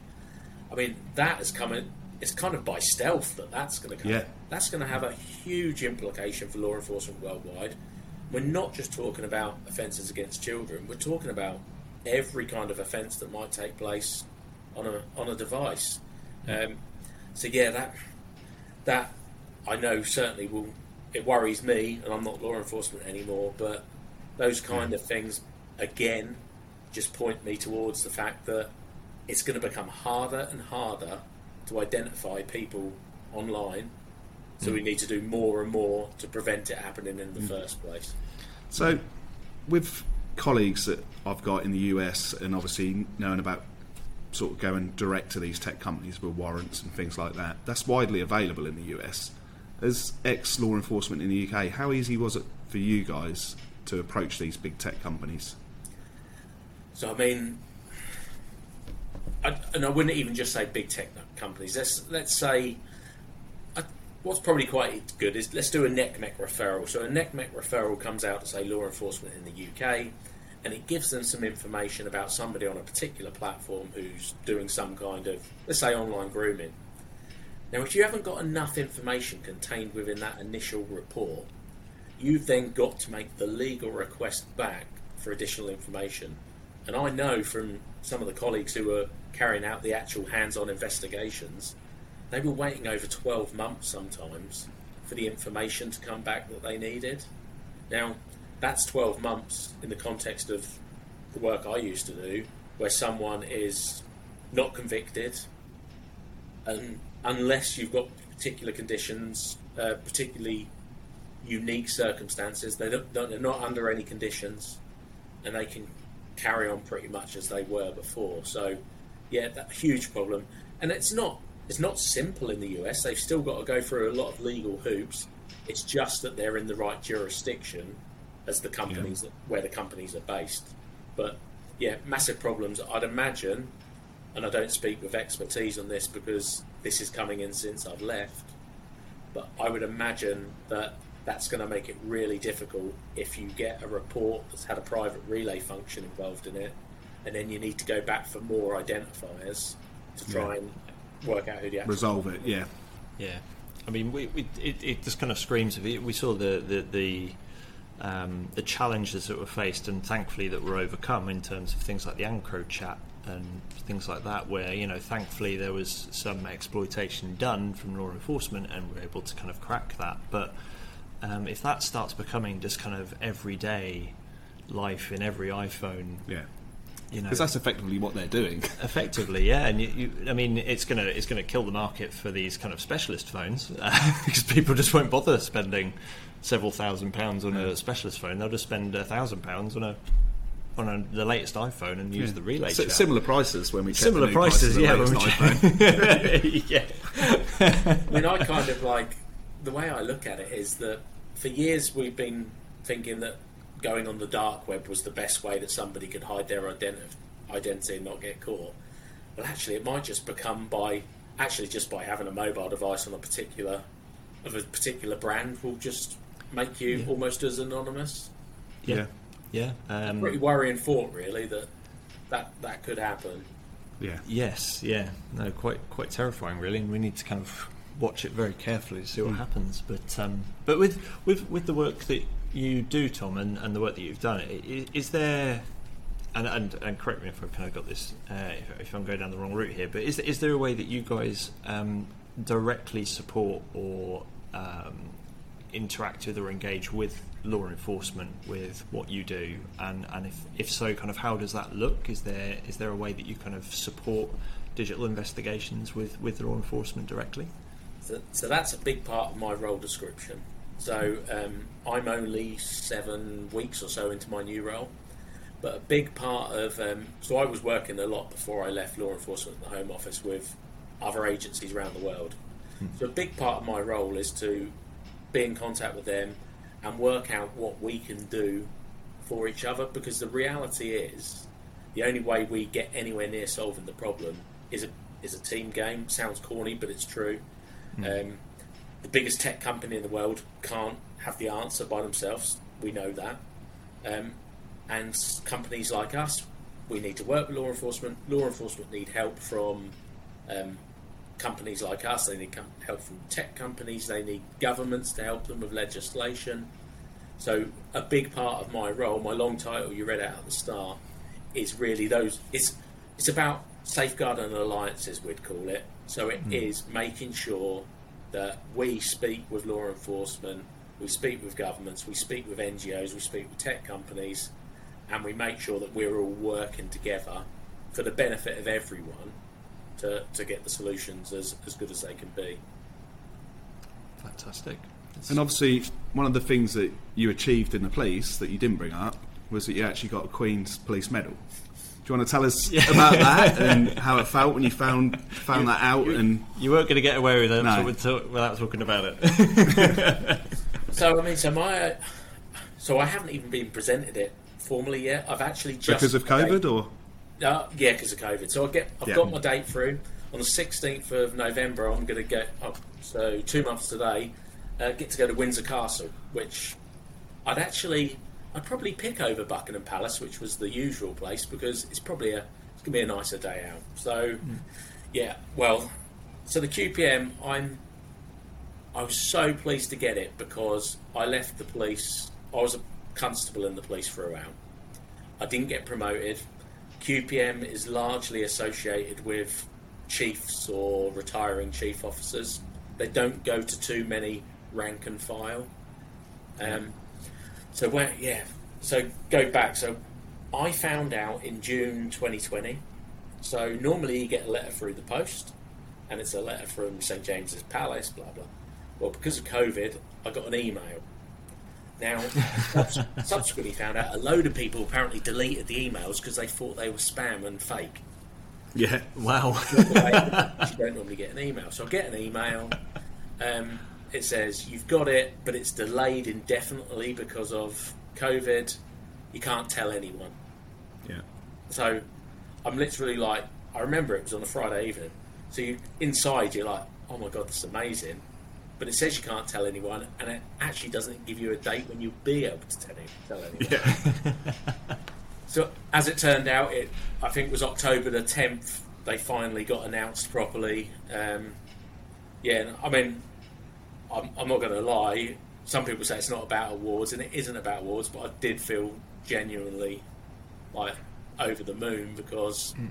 I mean, that has come in. It's kind of by stealth that that's going to come. Yeah. That's going to have a huge implication for law enforcement worldwide. We're not just talking about offences against children. We're talking about every kind of offence that might take place on a on a device. Um, so yeah, that that I know certainly will. It worries me, and I'm not law enforcement anymore. But those kind of things, again, just point me towards the fact that it's going to become harder and harder to identify people online. So we need to do more and more to prevent it happening in the mm. first place. So, with colleagues that I've got in the US, and obviously knowing about sort of going direct to these tech companies with warrants and things like that, that's widely available in the US. As ex law enforcement in the UK, how easy was it for you guys to approach these big tech companies? So I mean, I, and I wouldn't even just say big tech companies. Let's let's say I, what's probably quite good is let's do a NCMEC referral. So a NCMEC referral comes out to say law enforcement in the UK, and it gives them some information about somebody on a particular platform who's doing some kind of let's say online grooming. Now, if you haven't got enough information contained within that initial report, you've then got to make the legal request back for additional information. And I know from some of the colleagues who are carrying out the actual hands on investigations, they were waiting over 12 months sometimes for the information to come back that they needed. Now, that's 12 months in the context of the work I used to do, where someone is not convicted, and unless you've got particular conditions, uh, particularly unique circumstances, they don't, they're not under any conditions, and they can carry on pretty much as they were before. So, yeah, that huge problem, and it's not it's not simple in the US. They've still got to go through a lot of legal hoops. It's just that they're in the right jurisdiction as the companies that, where the companies are based. But yeah, massive problems. I'd imagine, and I don't speak with expertise on this because this is coming in since I've left. But I would imagine that that's going to make it really difficult if you get a report that's had a private relay function involved in it, and then you need to go back for more identifiers to try and work out who the actual resolve it. Yeah, Yeah, I mean, we, we it, it just kind of screams of it. We saw the the the, um, the challenges that were faced, and thankfully that were overcome in terms of things like the EncroChat and things like that. Where you know, thankfully there was some exploitation done from law enforcement, and we're able to kind of crack that. But um, if that starts becoming just kind of everyday life in every iPhone, yeah. You know, Because that's effectively what they're doing. <laughs> Effectively, yeah, and you, you, I mean, it's gonna it's gonna kill the market for these kind of specialist phones uh, <laughs> because people just won't bother spending several thousand pounds on a specialist phone. They'll just spend a thousand pounds on a on a, the latest iPhone and use the relay. S- similar prices when we check Similar the new prices, yeah. latest when we iPhone. <laughs> yeah. I mean, I kind of like the way I look at it is that for years we've been thinking that going on the dark web was the best way that somebody could hide their identi- identity and not get caught. Well, actually, it might just become by actually just by having a mobile device on a particular of a particular brand will just make you almost as anonymous. yeah, yeah. Um, Pretty worrying thought, really, that that that could happen. yeah. Yes, yeah, no, quite quite terrifying, really, and we need to kind of watch it very carefully to see what happens. But um, but with with with the work that you do, Tom, and, and the work that you've done, i- i- is there? And, and, and correct me if I've kind of got this, uh, if, if I'm going down the wrong route here. But is is there a way that you guys um, directly support or um, interact with or engage with law enforcement with what you do and and if if so kind of how does that look is there is there a way that you kind of support digital investigations with with law enforcement directly So, so that's a big part of my role description. So um, I'm only seven weeks or so into my new role, but a big part of um, so I was working a lot before I left law enforcement in the Home Office with other agencies around the world. So a big part of my role is to be in contact with them and work out what we can do for each other because the reality is the only way we get anywhere near solving the problem is a is a team game. Sounds corny, but it's true. Um, the biggest tech company in the world can't have the answer by themselves. We know that. Um, and companies like us, we need to work with law enforcement. Law enforcement need help from um, companies like us. They need com- help from tech companies. They need governments to help them with legislation. So a big part of my role, my long title you read out at the start, is really those. It's it's about safeguarding alliances, we'd call it. So it is making sure that we speak with law enforcement, we speak with governments, we speak with NGOs, we speak with tech companies, and we make sure that we're all working together for the benefit of everyone to, to get the solutions as, as good as they can be. fantastic It's- And obviously, one of the things that you achieved in the police that you didn't bring up was that you actually got a Queen's Police Medal. Do you want to tell us about that <laughs> and how it felt when you found found that out? And you weren't going to get away with it No. without, without talking about it <laughs> <laughs> So I mean, so my, so I haven't even been presented it formally yet. I've actually just because of COVID, or Uh, yeah, because of COVID. So I get, I've Yeah. got my date through on the 16th of November. I'm going to get up. So two months today, uh, get to go to Windsor Castle, which I'd actually, I'd probably pick over Buckingham Palace, which was the usual place because it's probably a, it's going to be a nicer day out. So, yeah, well, so the QPM, I'm, I was so pleased to get it because I left the police. I was a constable in the police for a while. I didn't get promoted. QPM is largely associated with chiefs or retiring chief officers. They don't go to too many rank and file. Um, so when yeah, so go back. So I found out in June 2020. So normally you get a letter through the post, and it's a letter from St James's Palace, blah blah. Well, because of COVID, I got an email. Now, <laughs> subsequently found out a load of people apparently deleted the emails because they thought they were spam and fake. yeah, wow <laughs> you don't normally get an email. So I get an email. Um, it says you've got it, but it's delayed indefinitely because of COVID. You can't tell anyone. yeah, So I'm literally like, I remember it was on a Friday evening. So you inside you're like, oh my god, this is amazing. But it says you can't tell anyone, and it actually doesn't give you a date when you'll be able to tell, tell anyone. yeah. <laughs> So as it turned out, it I think was October the 10th, they finally got announced properly. Um, yeah, I mean, I'm, I'm not going to lie. Some people say it's not about awards, and it isn't about awards. But I did feel genuinely like over the moon because mm.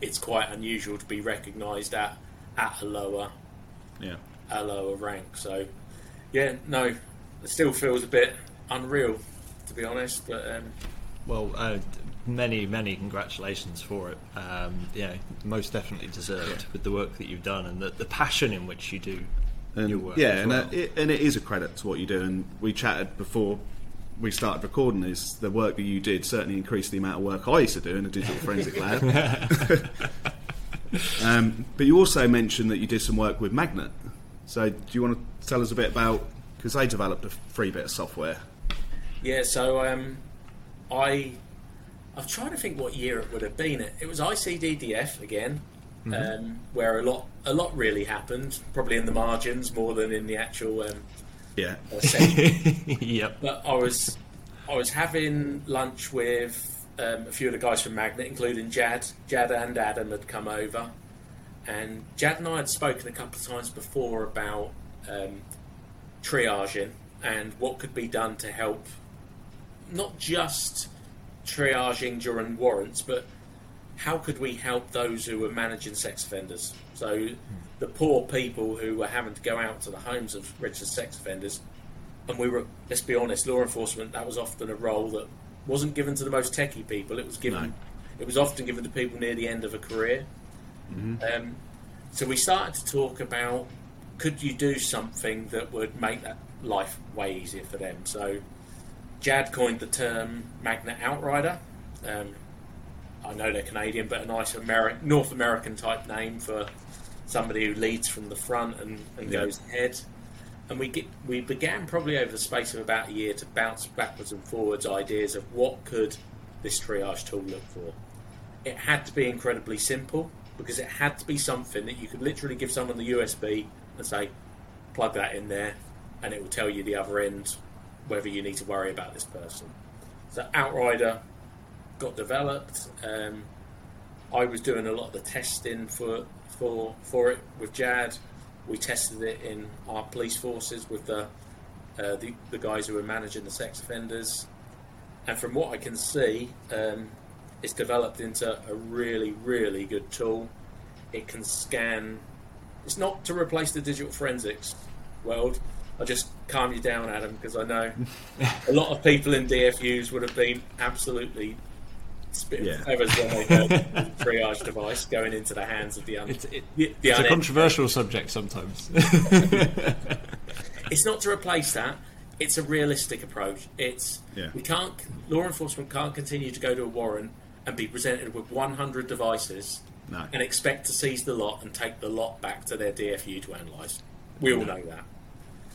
it's quite unusual to be recognised at at a lower yeah a lower rank. So yeah, no, it still feels a bit unreal to be honest. But um, well, uh, many many congratulations for it. Um, yeah, most definitely deserved with the work that you've done and the, the passion in which you do and, your work. Yeah, and well. uh, it, and it is a credit to what you do. And we chatted before we started recording is the work that you did certainly increased the amount of work I used to do in the digital forensic lab. <laughs> um, but you also mentioned that you did some work with Magnet. So do you want to tell us a bit about because they developed a free bit of software? Yeah, so um, I I'm trying to think what year it would have been. It, it was ICDDF again, mm-hmm. um, where a lot a lot really happened, probably in the margins more than in the actual um, yeah. <laughs> yep. But I was I was having lunch with um, a few of the guys from Magnet, including Jad. Jad and Adam had come over, and Jad and I had spoken a couple of times before about um, triaging and what could be done to help not just triaging during warrants, but how could we help those who were managing sex offenders? So the poor people who were having to go out to the homes of registered sex offenders, and we were, let's be honest, law enforcement. That was often a role that wasn't given to the most techie people. It was given, no. it was often given to people near the end of a career. Mm-hmm. Um, so we started to talk about could you do something that would make that life way easier for them. So Jad coined the term Magnet Outrider. Um, I know they're Canadian, but a nice Ameri- North American type name for somebody who leads from the front and, and yeah. goes ahead. And we get, we began probably over the space of about a year to bounce backwards and forwards ideas of what could this triage tool look for. It had to be incredibly simple because it had to be something that you could literally give someone the USB and say, plug that in there, and it will tell you the other end whether you need to worry about this person. So Outrider got developed. Um, I was doing a lot of the testing for for for it with Jad. We tested it in our police forces with the uh, the, the, guys who were managing the sex offenders, and from what I can see, um, it's developed into a really really good tool. It can scan. It's not to replace the digital forensics world. I'll just calm you down, Adam, because I know <laughs> a lot of people in DFUs would have been absolutely yeah. they heard the triage device going into the hands of the un- It's, it, the, the it's a controversial subject sometimes. <laughs> it's not to replace that. It's a realistic approach. It's yeah. we can't law enforcement can't continue to go to a warrant and be presented with 100 devices no. and expect to seize the lot and take the lot back to their DFU to analyse. We all know that.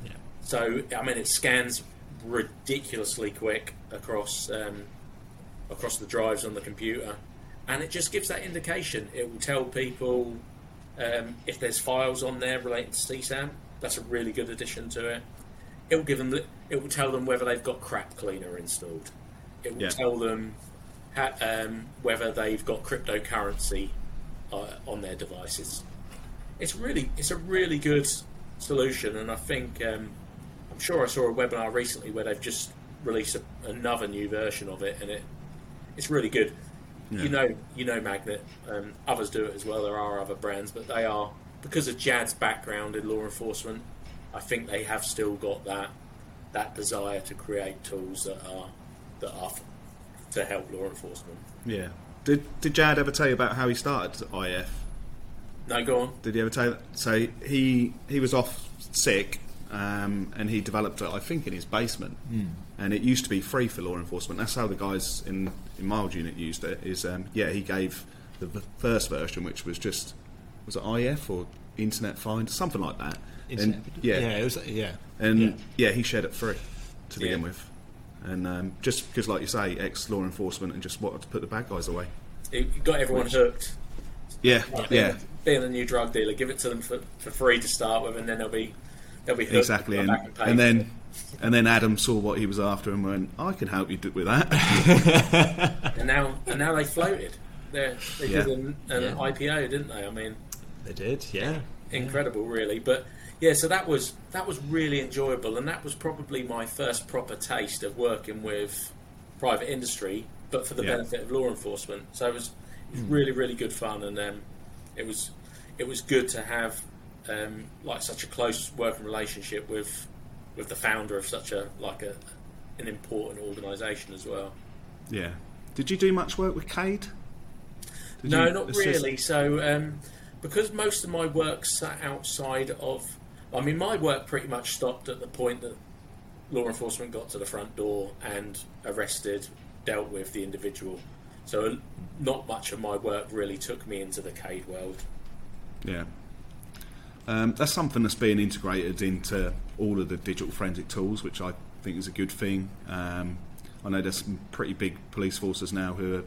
Yeah. So I mean, it scans ridiculously quick across um, across the drives on the computer, and it just gives that indication. It will tell people um, if there's files on there relating to CSAM. That's a really good addition to it. It will give them. It will tell them whether they've got crap cleaner installed. It will yeah. tell them um, whether they've got cryptocurrency uh, on their devices. It's really, it's a really good solution, and I think um, I'm sure I saw a webinar recently where they've just released a, another new version of it, and it it's really good. Yeah. You know, you know Magnet. Um, others do it as well. There are other brands, but they are because of Jad's background in law enforcement. I think they have still got that that desire to create tools that are that are to help law enforcement. Yeah. Did Did Jad ever tell you about how he started IF? No, go on. Did he ever tell you? So he he was off sick um, and he developed it, I think, in his basement. Mm. And it used to be free for law enforcement. That's how the guys in, in Mild Unit used it. Is um, yeah, he gave the first version, which was just was it IF or Internet Find, something like that. and, yeah, yeah, it was, yeah, and yeah. yeah. he shared it free to begin yeah. with, and um, just because, like you say, ex law enforcement and just wanted to put the bad guys away. It got everyone which, hooked. Yeah, like yeah. Being, being a new drug dealer, give it to them for, for free to start with, and then they'll be exactly, and, and, and then and then Adam saw what he was after and went, "I can help you with that." <laughs> and now and now they floated. They they Yeah. did an, an Yeah. IPO, didn't they? I mean, They did, yeah. incredible, really. But yeah, so that was that was really enjoyable, and that was probably my first proper taste of working with private industry, but for the Yeah. benefit of law enforcement. So it was, it was really really good fun, and um, it was it was good to have um, like such a close working relationship with with the founder of such a like a an important organisation as well. Yeah. Did you do much work with CAID? Did No, not assist- really. So, um, because most of my work sat outside of, I mean, my work pretty much stopped at the point that law enforcement got to the front door and arrested, dealt with the individual. So, not much of my work really took me into the CAID world. Yeah. Um, that's something that's being integrated into all of the digital forensic tools, which I think is a good thing. Um, I know there's some pretty big police forces now who are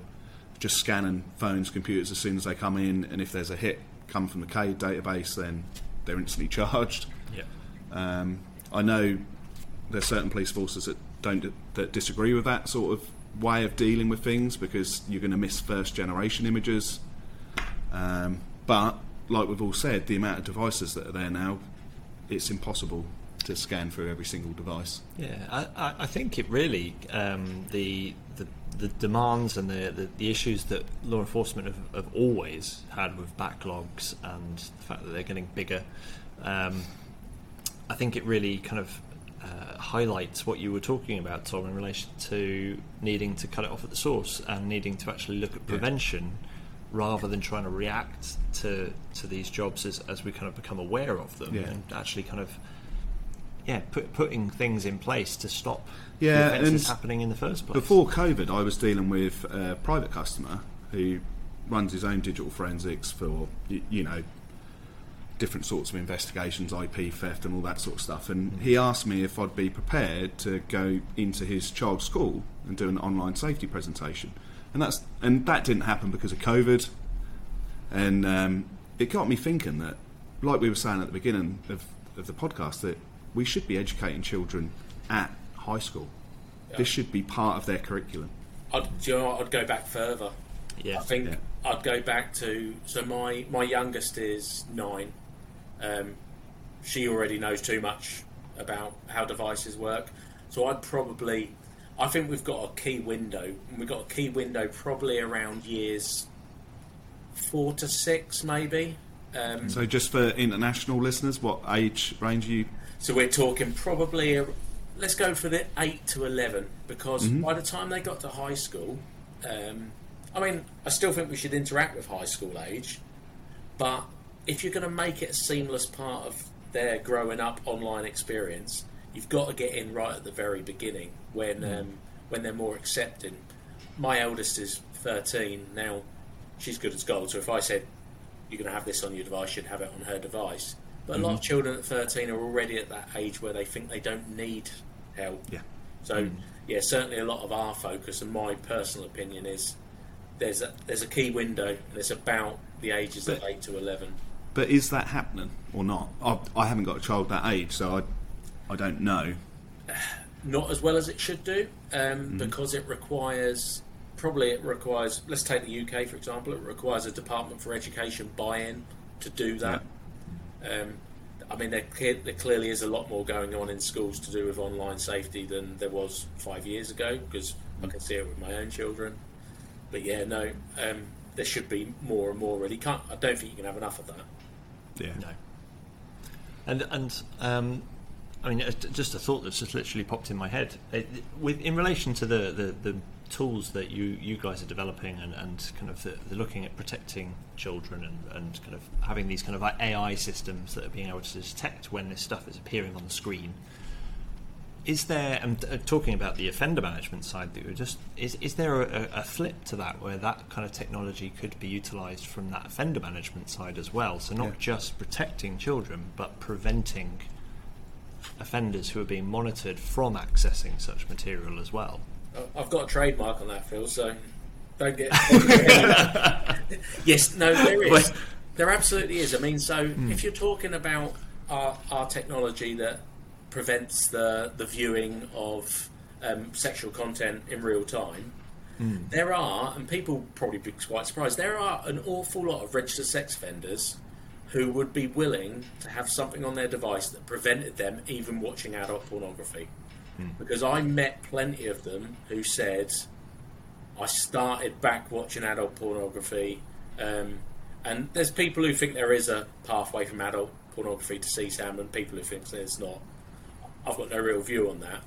just scanning phones, computers as soon as they come in, and if there's a hit come from the CAID database, then they're instantly <laughs> charged. Yeah. Um, I know there's certain police forces that don't that disagree with that sort of way of dealing with things because you're going to miss first generation images. Um, but like we've all said, the amount of devices that are there now, it's impossible to scan through every single device. Yeah, I, I, think it really um, the, the the demands and the, the, the issues that law enforcement have, have always had with backlogs and the fact that they're getting bigger. Um, I think it really kind of uh, highlights what you were talking about, Tom, in relation to needing to cut it off at the source and needing to actually look at prevention rather than trying to react to to these jobs as, as we kind of become aware of them Yeah. and actually kind of yeah put, putting things in place to stop Yeah, and happening in the first place. Before COVID, I was dealing with a private customer who runs his own digital forensics for you know different sorts of investigations, IP theft, and all that sort of stuff. And mm-hmm. he asked me if I'd be prepared to go into his child's school and do an online safety presentation. And that's and that didn't happen because of COVID. And um, it got me thinking that, like we were saying at the beginning of, of the podcast, that we should be educating children at high school. This should be part of their curriculum. I'd, do you know what? I'd go back further. yeah, I think Yeah. I'd go back to so my my youngest is nine. Um, she already knows too much about how devices work, so I'd probably. I think we've got a key window. We've got a key window probably around years four to six, maybe. Um, So, just for international listeners, what age range are you? So we're talking probably, a, let's go for the 8 to 11, because by the time they got to high school, um, I mean, I still think we should interact with high school age, but if you're going to make it a seamless part of their growing up online experience, you've got to get in right at the very beginning when hmm. um, when they're more accepting. My eldest is 13 now; she's good as gold. So if I said you're going to have this on your device, she'd have it on her device. But a lot of hmm. children at 13 are already at that age where they think they don't need help. Yeah. So hmm. yeah, certainly a lot of our focus and my personal opinion is there's a there's a key window and it's about the ages of eight to eleven. But is that happening or not? I, I haven't got a child that age, so I, I don't know. Not as well as it should do um, Mm-hmm. because it requires probably it requires. Let's take the UK for example. It requires a Department for Education buy-in to do that. Um, I mean, there, there clearly is a lot more going on in schools to do with online safety than there was five years ago because I can see it with my own children. But yeah, no, um, there should be more and more. Really, can't. I don't think you can have enough of that. Yeah. No. And and um, I mean, just a thought that's just literally popped in my head. It, with in relation to the, the, the tools that you, you guys are developing and, and kind of the, the looking at protecting children and, and kind of having these kind of like AI systems that are being able to detect when this stuff is appearing on the screen. Is there, and uh, talking about the offender management side, that you were just is is there a, a flip to that where that kind of technology could be utilised from that offender management side as well? So not Yeah. just protecting children, but preventing offenders who are being monitored from accessing such material as well. I- I've got a trademark on that, Phil. So don't get. <laughs> <laughs> yes, no, there is. There absolutely is. I mean, so hmm. if you're talking about our, our technology that prevents the the viewing of um, sexual content in real time, hmm. There are, and people probably be quite surprised, there are an awful lot of registered sex offenders who would be willing to have something on their device that prevented them even watching adult pornography. Because I met plenty of them who said, I started back watching adult pornography. Um, and there's people who think there is a pathway from adult pornography to CSAM, and people who think there's not. I've got no real view on that.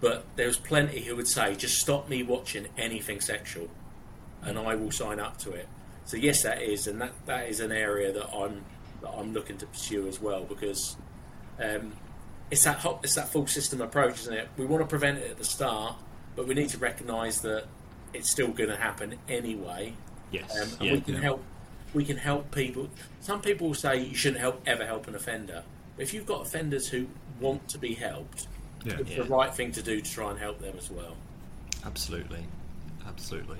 But there's plenty who would say, just stop me watching anything sexual, and I will sign up to it. So yes, that is, and that, that is an area that I'm that I'm looking to pursue as well because um, it's that hot, it's that full system approach, isn't it? We want to prevent it at the start, but we need to recognise that it's still going to happen anyway. Yes. Um, and yeah, we can yeah. help. We can help people. Some people will say you shouldn't help ever help an offender. But if you've got offenders who want to be helped, Yeah. it's the right thing to do to try and help them as well. Absolutely, absolutely.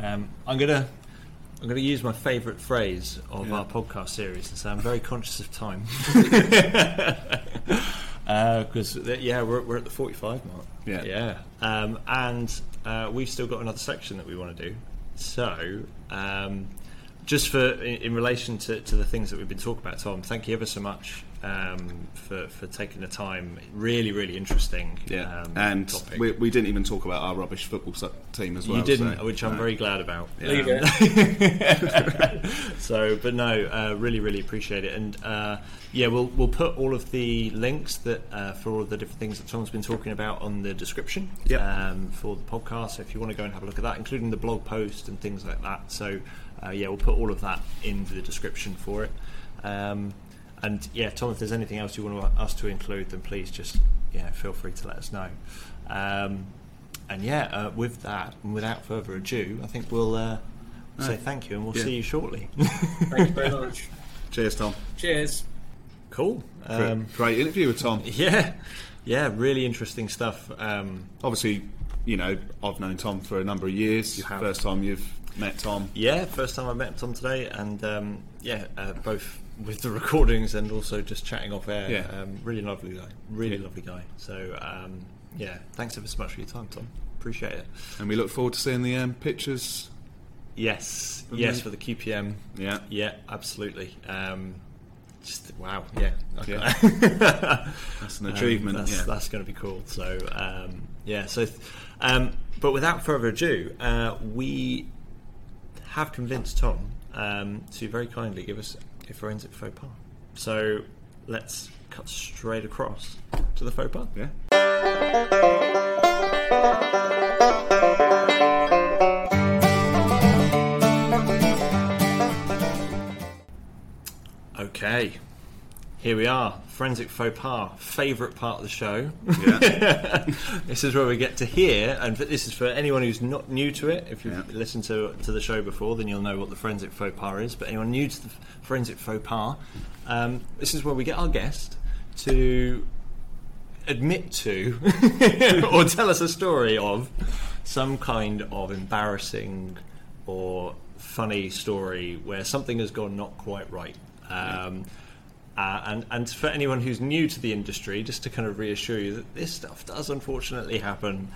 Um, I'm gonna I'm gonna use my favourite phrase of Yeah. our podcast series and say I'm very conscious of time <laughs> <laughs> because yeah we're, we're at the 45 mark. Yeah. yeah, um, and uh, we've still got another section that we want to do. So. Um, just for in, in relation to, to the things that we've been talking about, Tom, thank you ever so much um, for for taking the time. Really, really interesting. Yeah, um, and topic. we, we didn't even talk about our rubbish football su- team as well. You didn't, so, which I'm no. very glad about. Yeah. Leave it. <laughs> So, but no, uh, really, really appreciate it. And uh, yeah, we'll we'll put all of the links that uh, for all of the different things that Tom's been talking about on the description Yep. um, for the podcast. So if you want to go and have a look at that, including the blog post and things like that. So uh, yeah, we'll put all of that in the description for it. Um, and yeah, Tom, if there's anything else you want us to include, then please just yeah feel free to let us know. Um, and yeah, uh, with that, and without further ado, I think we'll uh, say thank you and we'll Yeah. see you shortly. Thank you very much. <laughs> Cheers, Tom. Cheers. cool. Great- Um, Great interview with Tom. <laughs> yeah, yeah, really interesting stuff. Um, Obviously, you know, I've known Tom for a number of years. You have. First time you've met Tom. yeah, first time I met Tom today, and um, yeah, uh, both with the recordings and also just chatting off air. Yeah. Um, really lovely guy. Really Yeah. lovely guy. So um, yeah, thanks ever so much for your time, Tom. Appreciate it. And we look forward to seeing the um, pictures. Yes, yes, for the QPM. Yeah. Yeah, absolutely. Um, just wow, yeah, Yeah. <laughs> That's an Um, achievement. that's yeah. that's going to be cool. So um, yeah, so th- um, but without further ado, uh, we have convinced Tom um, to very kindly give us a forensic faux pas. So let's cut straight across to the faux pas. yeah. Okay, here we are. Forensic faux pas, favourite part of the show. Yeah. <laughs> this is where we get to hear, and this is for anyone who's not new to it. If you've Yeah. listened to to the show before, then you'll know what the forensic faux pas is. But anyone new to the forensic faux pas, um, this is where we get our guest to admit to <laughs> or tell us a story of some kind of embarrassing or funny story where something has gone not quite right. Um, uh, and, and for anyone who's new to the industry, just to kind of reassure you that this stuff does unfortunately happen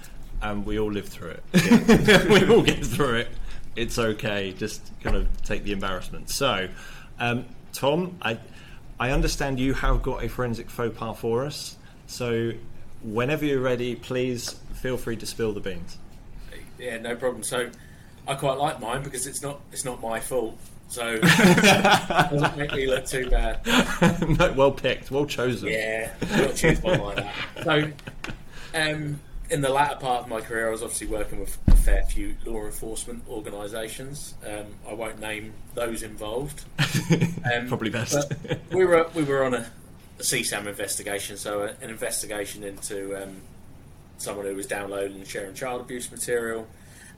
and we all live through it. <laughs> we all get through it. It's okay. Just kind of take the embarrassment. So, um, Tom, I, I understand you have got a forensic faux pas for us. So, whenever you're ready, please feel free to spill the beans. Yeah, no problem. So I quite like mine because it's not it's not my fault. So it <laughs> doesn't make me look too bad. <laughs> no, well picked, well chosen. Yeah, to choose one like that. So, um, in the latter part of my career, I was obviously working with a fair few law enforcement organisations. Um, I won't name those involved. <laughs> Um, Probably best. we were we were on a, a CSAM investigation, so an investigation into um, someone who was downloading and sharing child abuse material,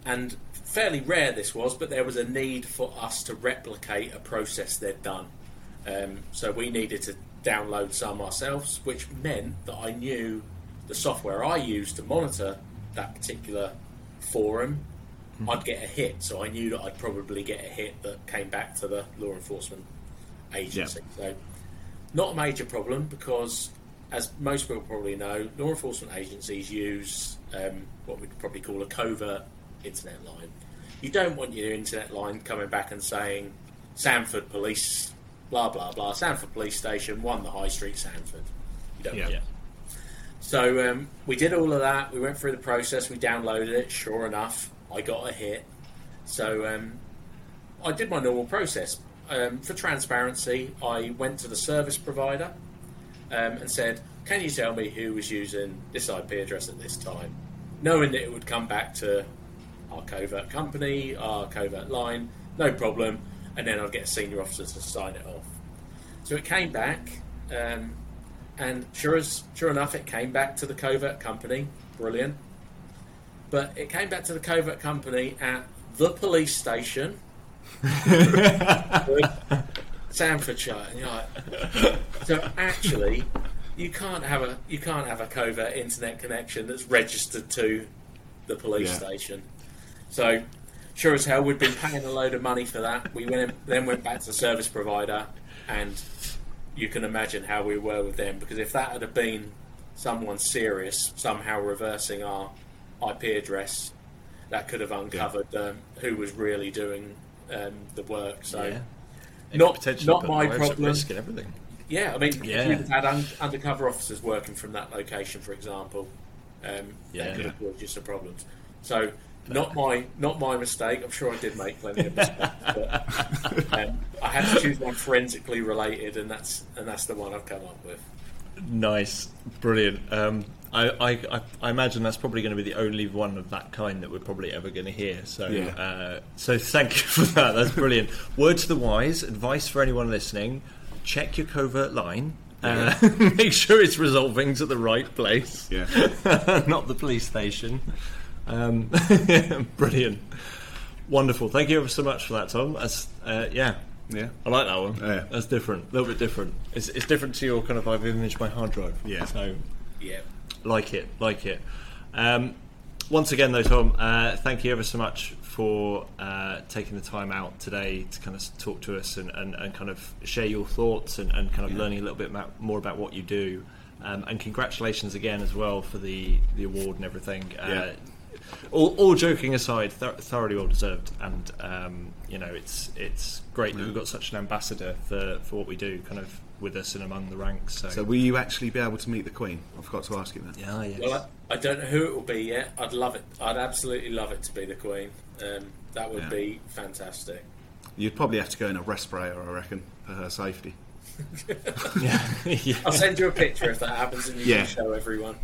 and fairly rare this was, but there was a need for us to replicate a process they'd done. Um, so we needed to download some ourselves, which meant that I knew the software I used to monitor that particular forum. I'd get a hit, so I knew that I'd probably get a hit that came back to the law enforcement agency. So, not a major problem because, as most people probably know, law enforcement agencies use um, what we'd probably call a covert internet line. You don't want your internet line coming back and saying Sandford Police, blah blah blah, Sandford Police Station, one the High Street, Sandford. You don't Yeah. so um, we did all of that. We went through the process. We downloaded it. Sure enough, I got a hit. So um, I did my normal process. Um, for transparency, I went to the service provider um, and said, "Can you tell me who was using this IP address at this time?" Knowing that it would come back to our covert company, our covert line, no problem. And then I'd get a senior officer to sign it off. So it came back. Um, and sure as sure enough, it came back to the covert company. Brilliant. But it came back to the covert company at the police station, <laughs> Sandfordshire. And you're like, so actually, you can't have a you can't have a covert internet connection that's registered to the police Yeah. station. So sure as hell, we'd been paying a load of money for that. We went then went back to the service provider, and you can imagine how we were with them because if that had been someone serious somehow reversing our IP address, that could have uncovered um, who was really doing um, the work. So Yeah. not not my problem. everything. Yeah, I mean, Yeah. if we'd had un- undercover officers working from that location, for example, um, Yeah. that could have caused you some problems. So, not my not my mistake. I'm sure I did make plenty of mistakes, but <laughs> um, I had to choose one forensically related, and that's and that's the one I've come up with. Nice, brilliant. Um, I, I, I, I imagine that's probably going to be the only one of that kind that we're probably ever going to hear. So, Yeah. uh, so thank you <laughs> for that. That's brilliant. Word to the wise, advice for anyone listening: check your covert line. Uh, <laughs> make sure it's resolving to the right place, Yeah. not the police station. Um, <laughs> brilliant, wonderful. Thank you ever so much for that, Tom. That's uh, yeah, Yeah. I like that one. Yeah. That's different, a little bit different. It's, it's different to your kind of I've imaged my hard drive. Yeah. So Yeah, like it, like it. Um, once again, though, Tom, uh, thank you ever so much for uh, taking the time out today to kind of talk to us and, and, and kind of share your thoughts and, and kind of Yeah. learning a little bit ma- more about what you do. Um, and congratulations again as well for the, the award and everything. Uh, Yeah. All, all joking aside, th- thoroughly well deserved, and um, you know it's it's great that we've got such an ambassador for, for what we do, kind of with us and among the ranks. So, So will you actually be able to meet the Queen? I forgot to ask you that. yeah, yes. well, I, I don't know who it will be yet. I'd love it. I'd absolutely love it to be the Queen. Um, that would Yeah. be fantastic. You'd probably have to go in a respirator, I reckon, for her safety. <laughs> yeah, <laughs> yeah. I'll send you a picture if that happens, and you Yeah. can show everyone.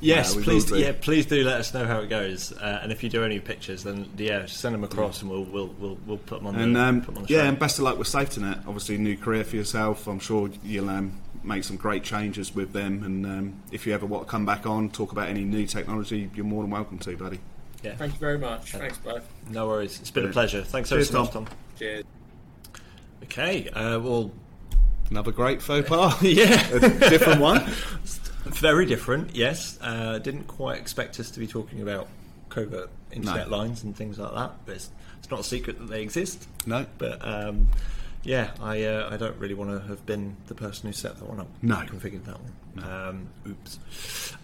Yes, Yeah, we please. do. Yeah, please do let us know how it goes. Uh, and if you do any pictures, then yeah, send them across, and we'll we'll we'll, we'll put them on. And the, um, put them on the yeah, show. and best of luck with Safe2Net. Obviously, new career for yourself. I'm sure you'll um, make some great changes with them. And um, if you ever want to come back on, talk about any new technology, you're more than welcome to, buddy. yeah, Thank you very much. Thanks, both. no worries. It's been a pleasure. Thanks ever Cheers, so much, Tom. Tom. Cheers. Okay, uh, well, Another great faux <laughs> pas. yeah, a different one. <laughs> very different. Yes, uh, didn't quite expect us to be talking about covert internet No. lines and things like that, but it's, it's not a secret that they exist. No. But um, yeah, I uh, I don't really want to have been the person who set that one up. No. configured that one. Um, oops.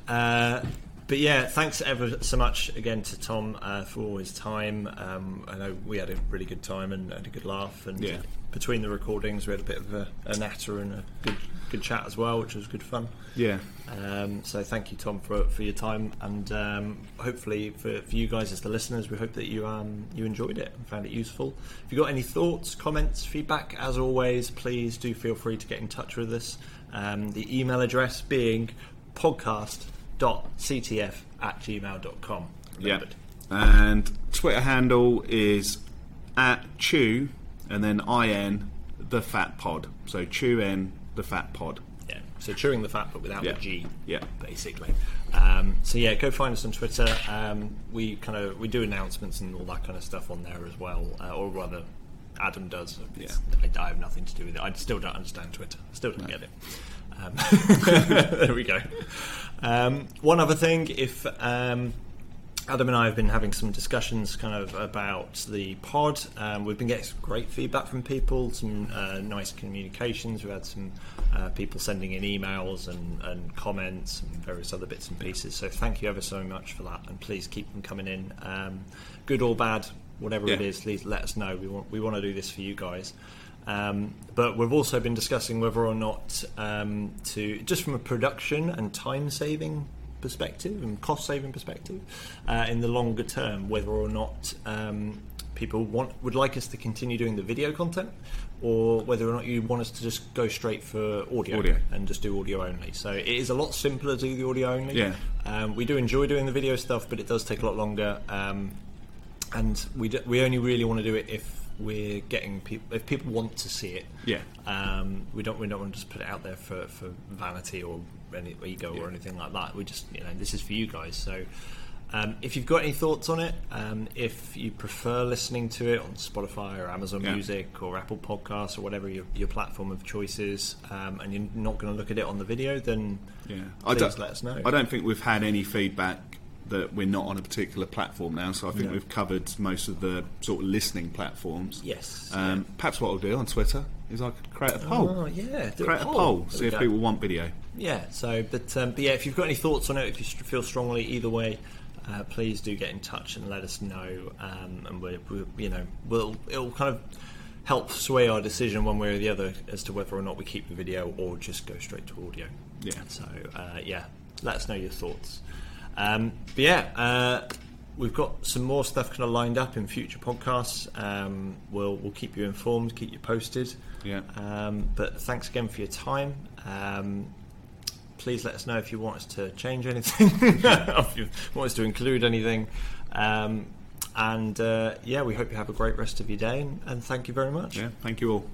Uh, but yeah, thanks ever so much again to Tom uh, for all his time. Um, I know we had a really good time and had a good laugh, and Yeah. Between the recordings we had a bit of a, a natter and a good good chat as well, which was good fun. Yeah. Um, so thank you, Tom, for, for your time, and um, hopefully for, for you guys as the listeners, we hope that you um, you enjoyed it and found it useful. If you've got any thoughts, comments, feedback, as always, please do feel free to get in touch with us. Um, the email address being podcast.ctf at gmail.com. Yeah. And Twitter handle is at chew and then in the fat pod. So chew in the fat pod. Yeah. So chewing the fat, but without Yeah. the G. Yeah. Basically. Um, so yeah, go find us on Twitter. Um, we kind of we do announcements and all that kind of stuff on there as well, uh, or rather, Adam does. It's- I, I have nothing to do with it. I still don't understand Twitter. I still don't get it. Um, <laughs> there we go. Um, one other thing, if um, Adam and I have been having some discussions kind of about the pod. Um, we've been getting some great feedback from people, some uh, nice communications. We've had some uh, people sending in emails and, and, comments and various other bits and pieces. So thank you ever so much for that, and please keep them coming in, um, good or bad, whatever Yeah. it is. Please let us know. We want we want to do this for you guys. Um, but we've also been discussing whether or not um, to just from a production and time saving perspective and cost saving perspective uh, in the longer term whether or not um, people want would like us to continue doing the video content or whether or not you want us to just go straight for audio, Audio. and just do audio only so it is a lot simpler to do the audio only Yeah. um, we do enjoy doing the video stuff but it does take a lot longer um, and we d- we only really want to do it if we're getting people if people want to see it Yeah. um, we don't we don't want to just put it out there for, for vanity or any ego Yeah. or anything like that. We just you know this is for you guys. So um, if you've got any thoughts on it, um, if you prefer listening to it on Spotify or Amazon Yeah. Music or Apple Podcasts or whatever your, your platform of choice is, um, and you're not going to look at it on the video, then Yeah, please don't, let us know. I don't think we've had any feedback that we're not on a particular platform now. So I think No. we've covered most of the sort of listening platforms. Yes. Um, perhaps what I'll do on Twitter is I could create a poll. Oh yeah, create a poll. There See if go. people want video. Yeah. So, but, um, but yeah, if you've got any thoughts on it, if you feel strongly either way, uh, please do get in touch and let us know. Um, and we, we, you know, we'll it'll kind of help sway our decision one way or the other as to whether or not we keep the video or just go straight to audio. Yeah. So uh, yeah, let us know your thoughts. Um, but yeah. Uh, We've got some more stuff kind of lined up in future podcasts. Um, we'll we'll keep you informed, keep you posted. Yeah. Um, but thanks again for your time. Um, please let us know if you want us to change anything, <laughs> if you want us to include anything. Um, and uh, yeah, we hope you have a great rest of your day, and, and thank you very much. Yeah. Thank you all.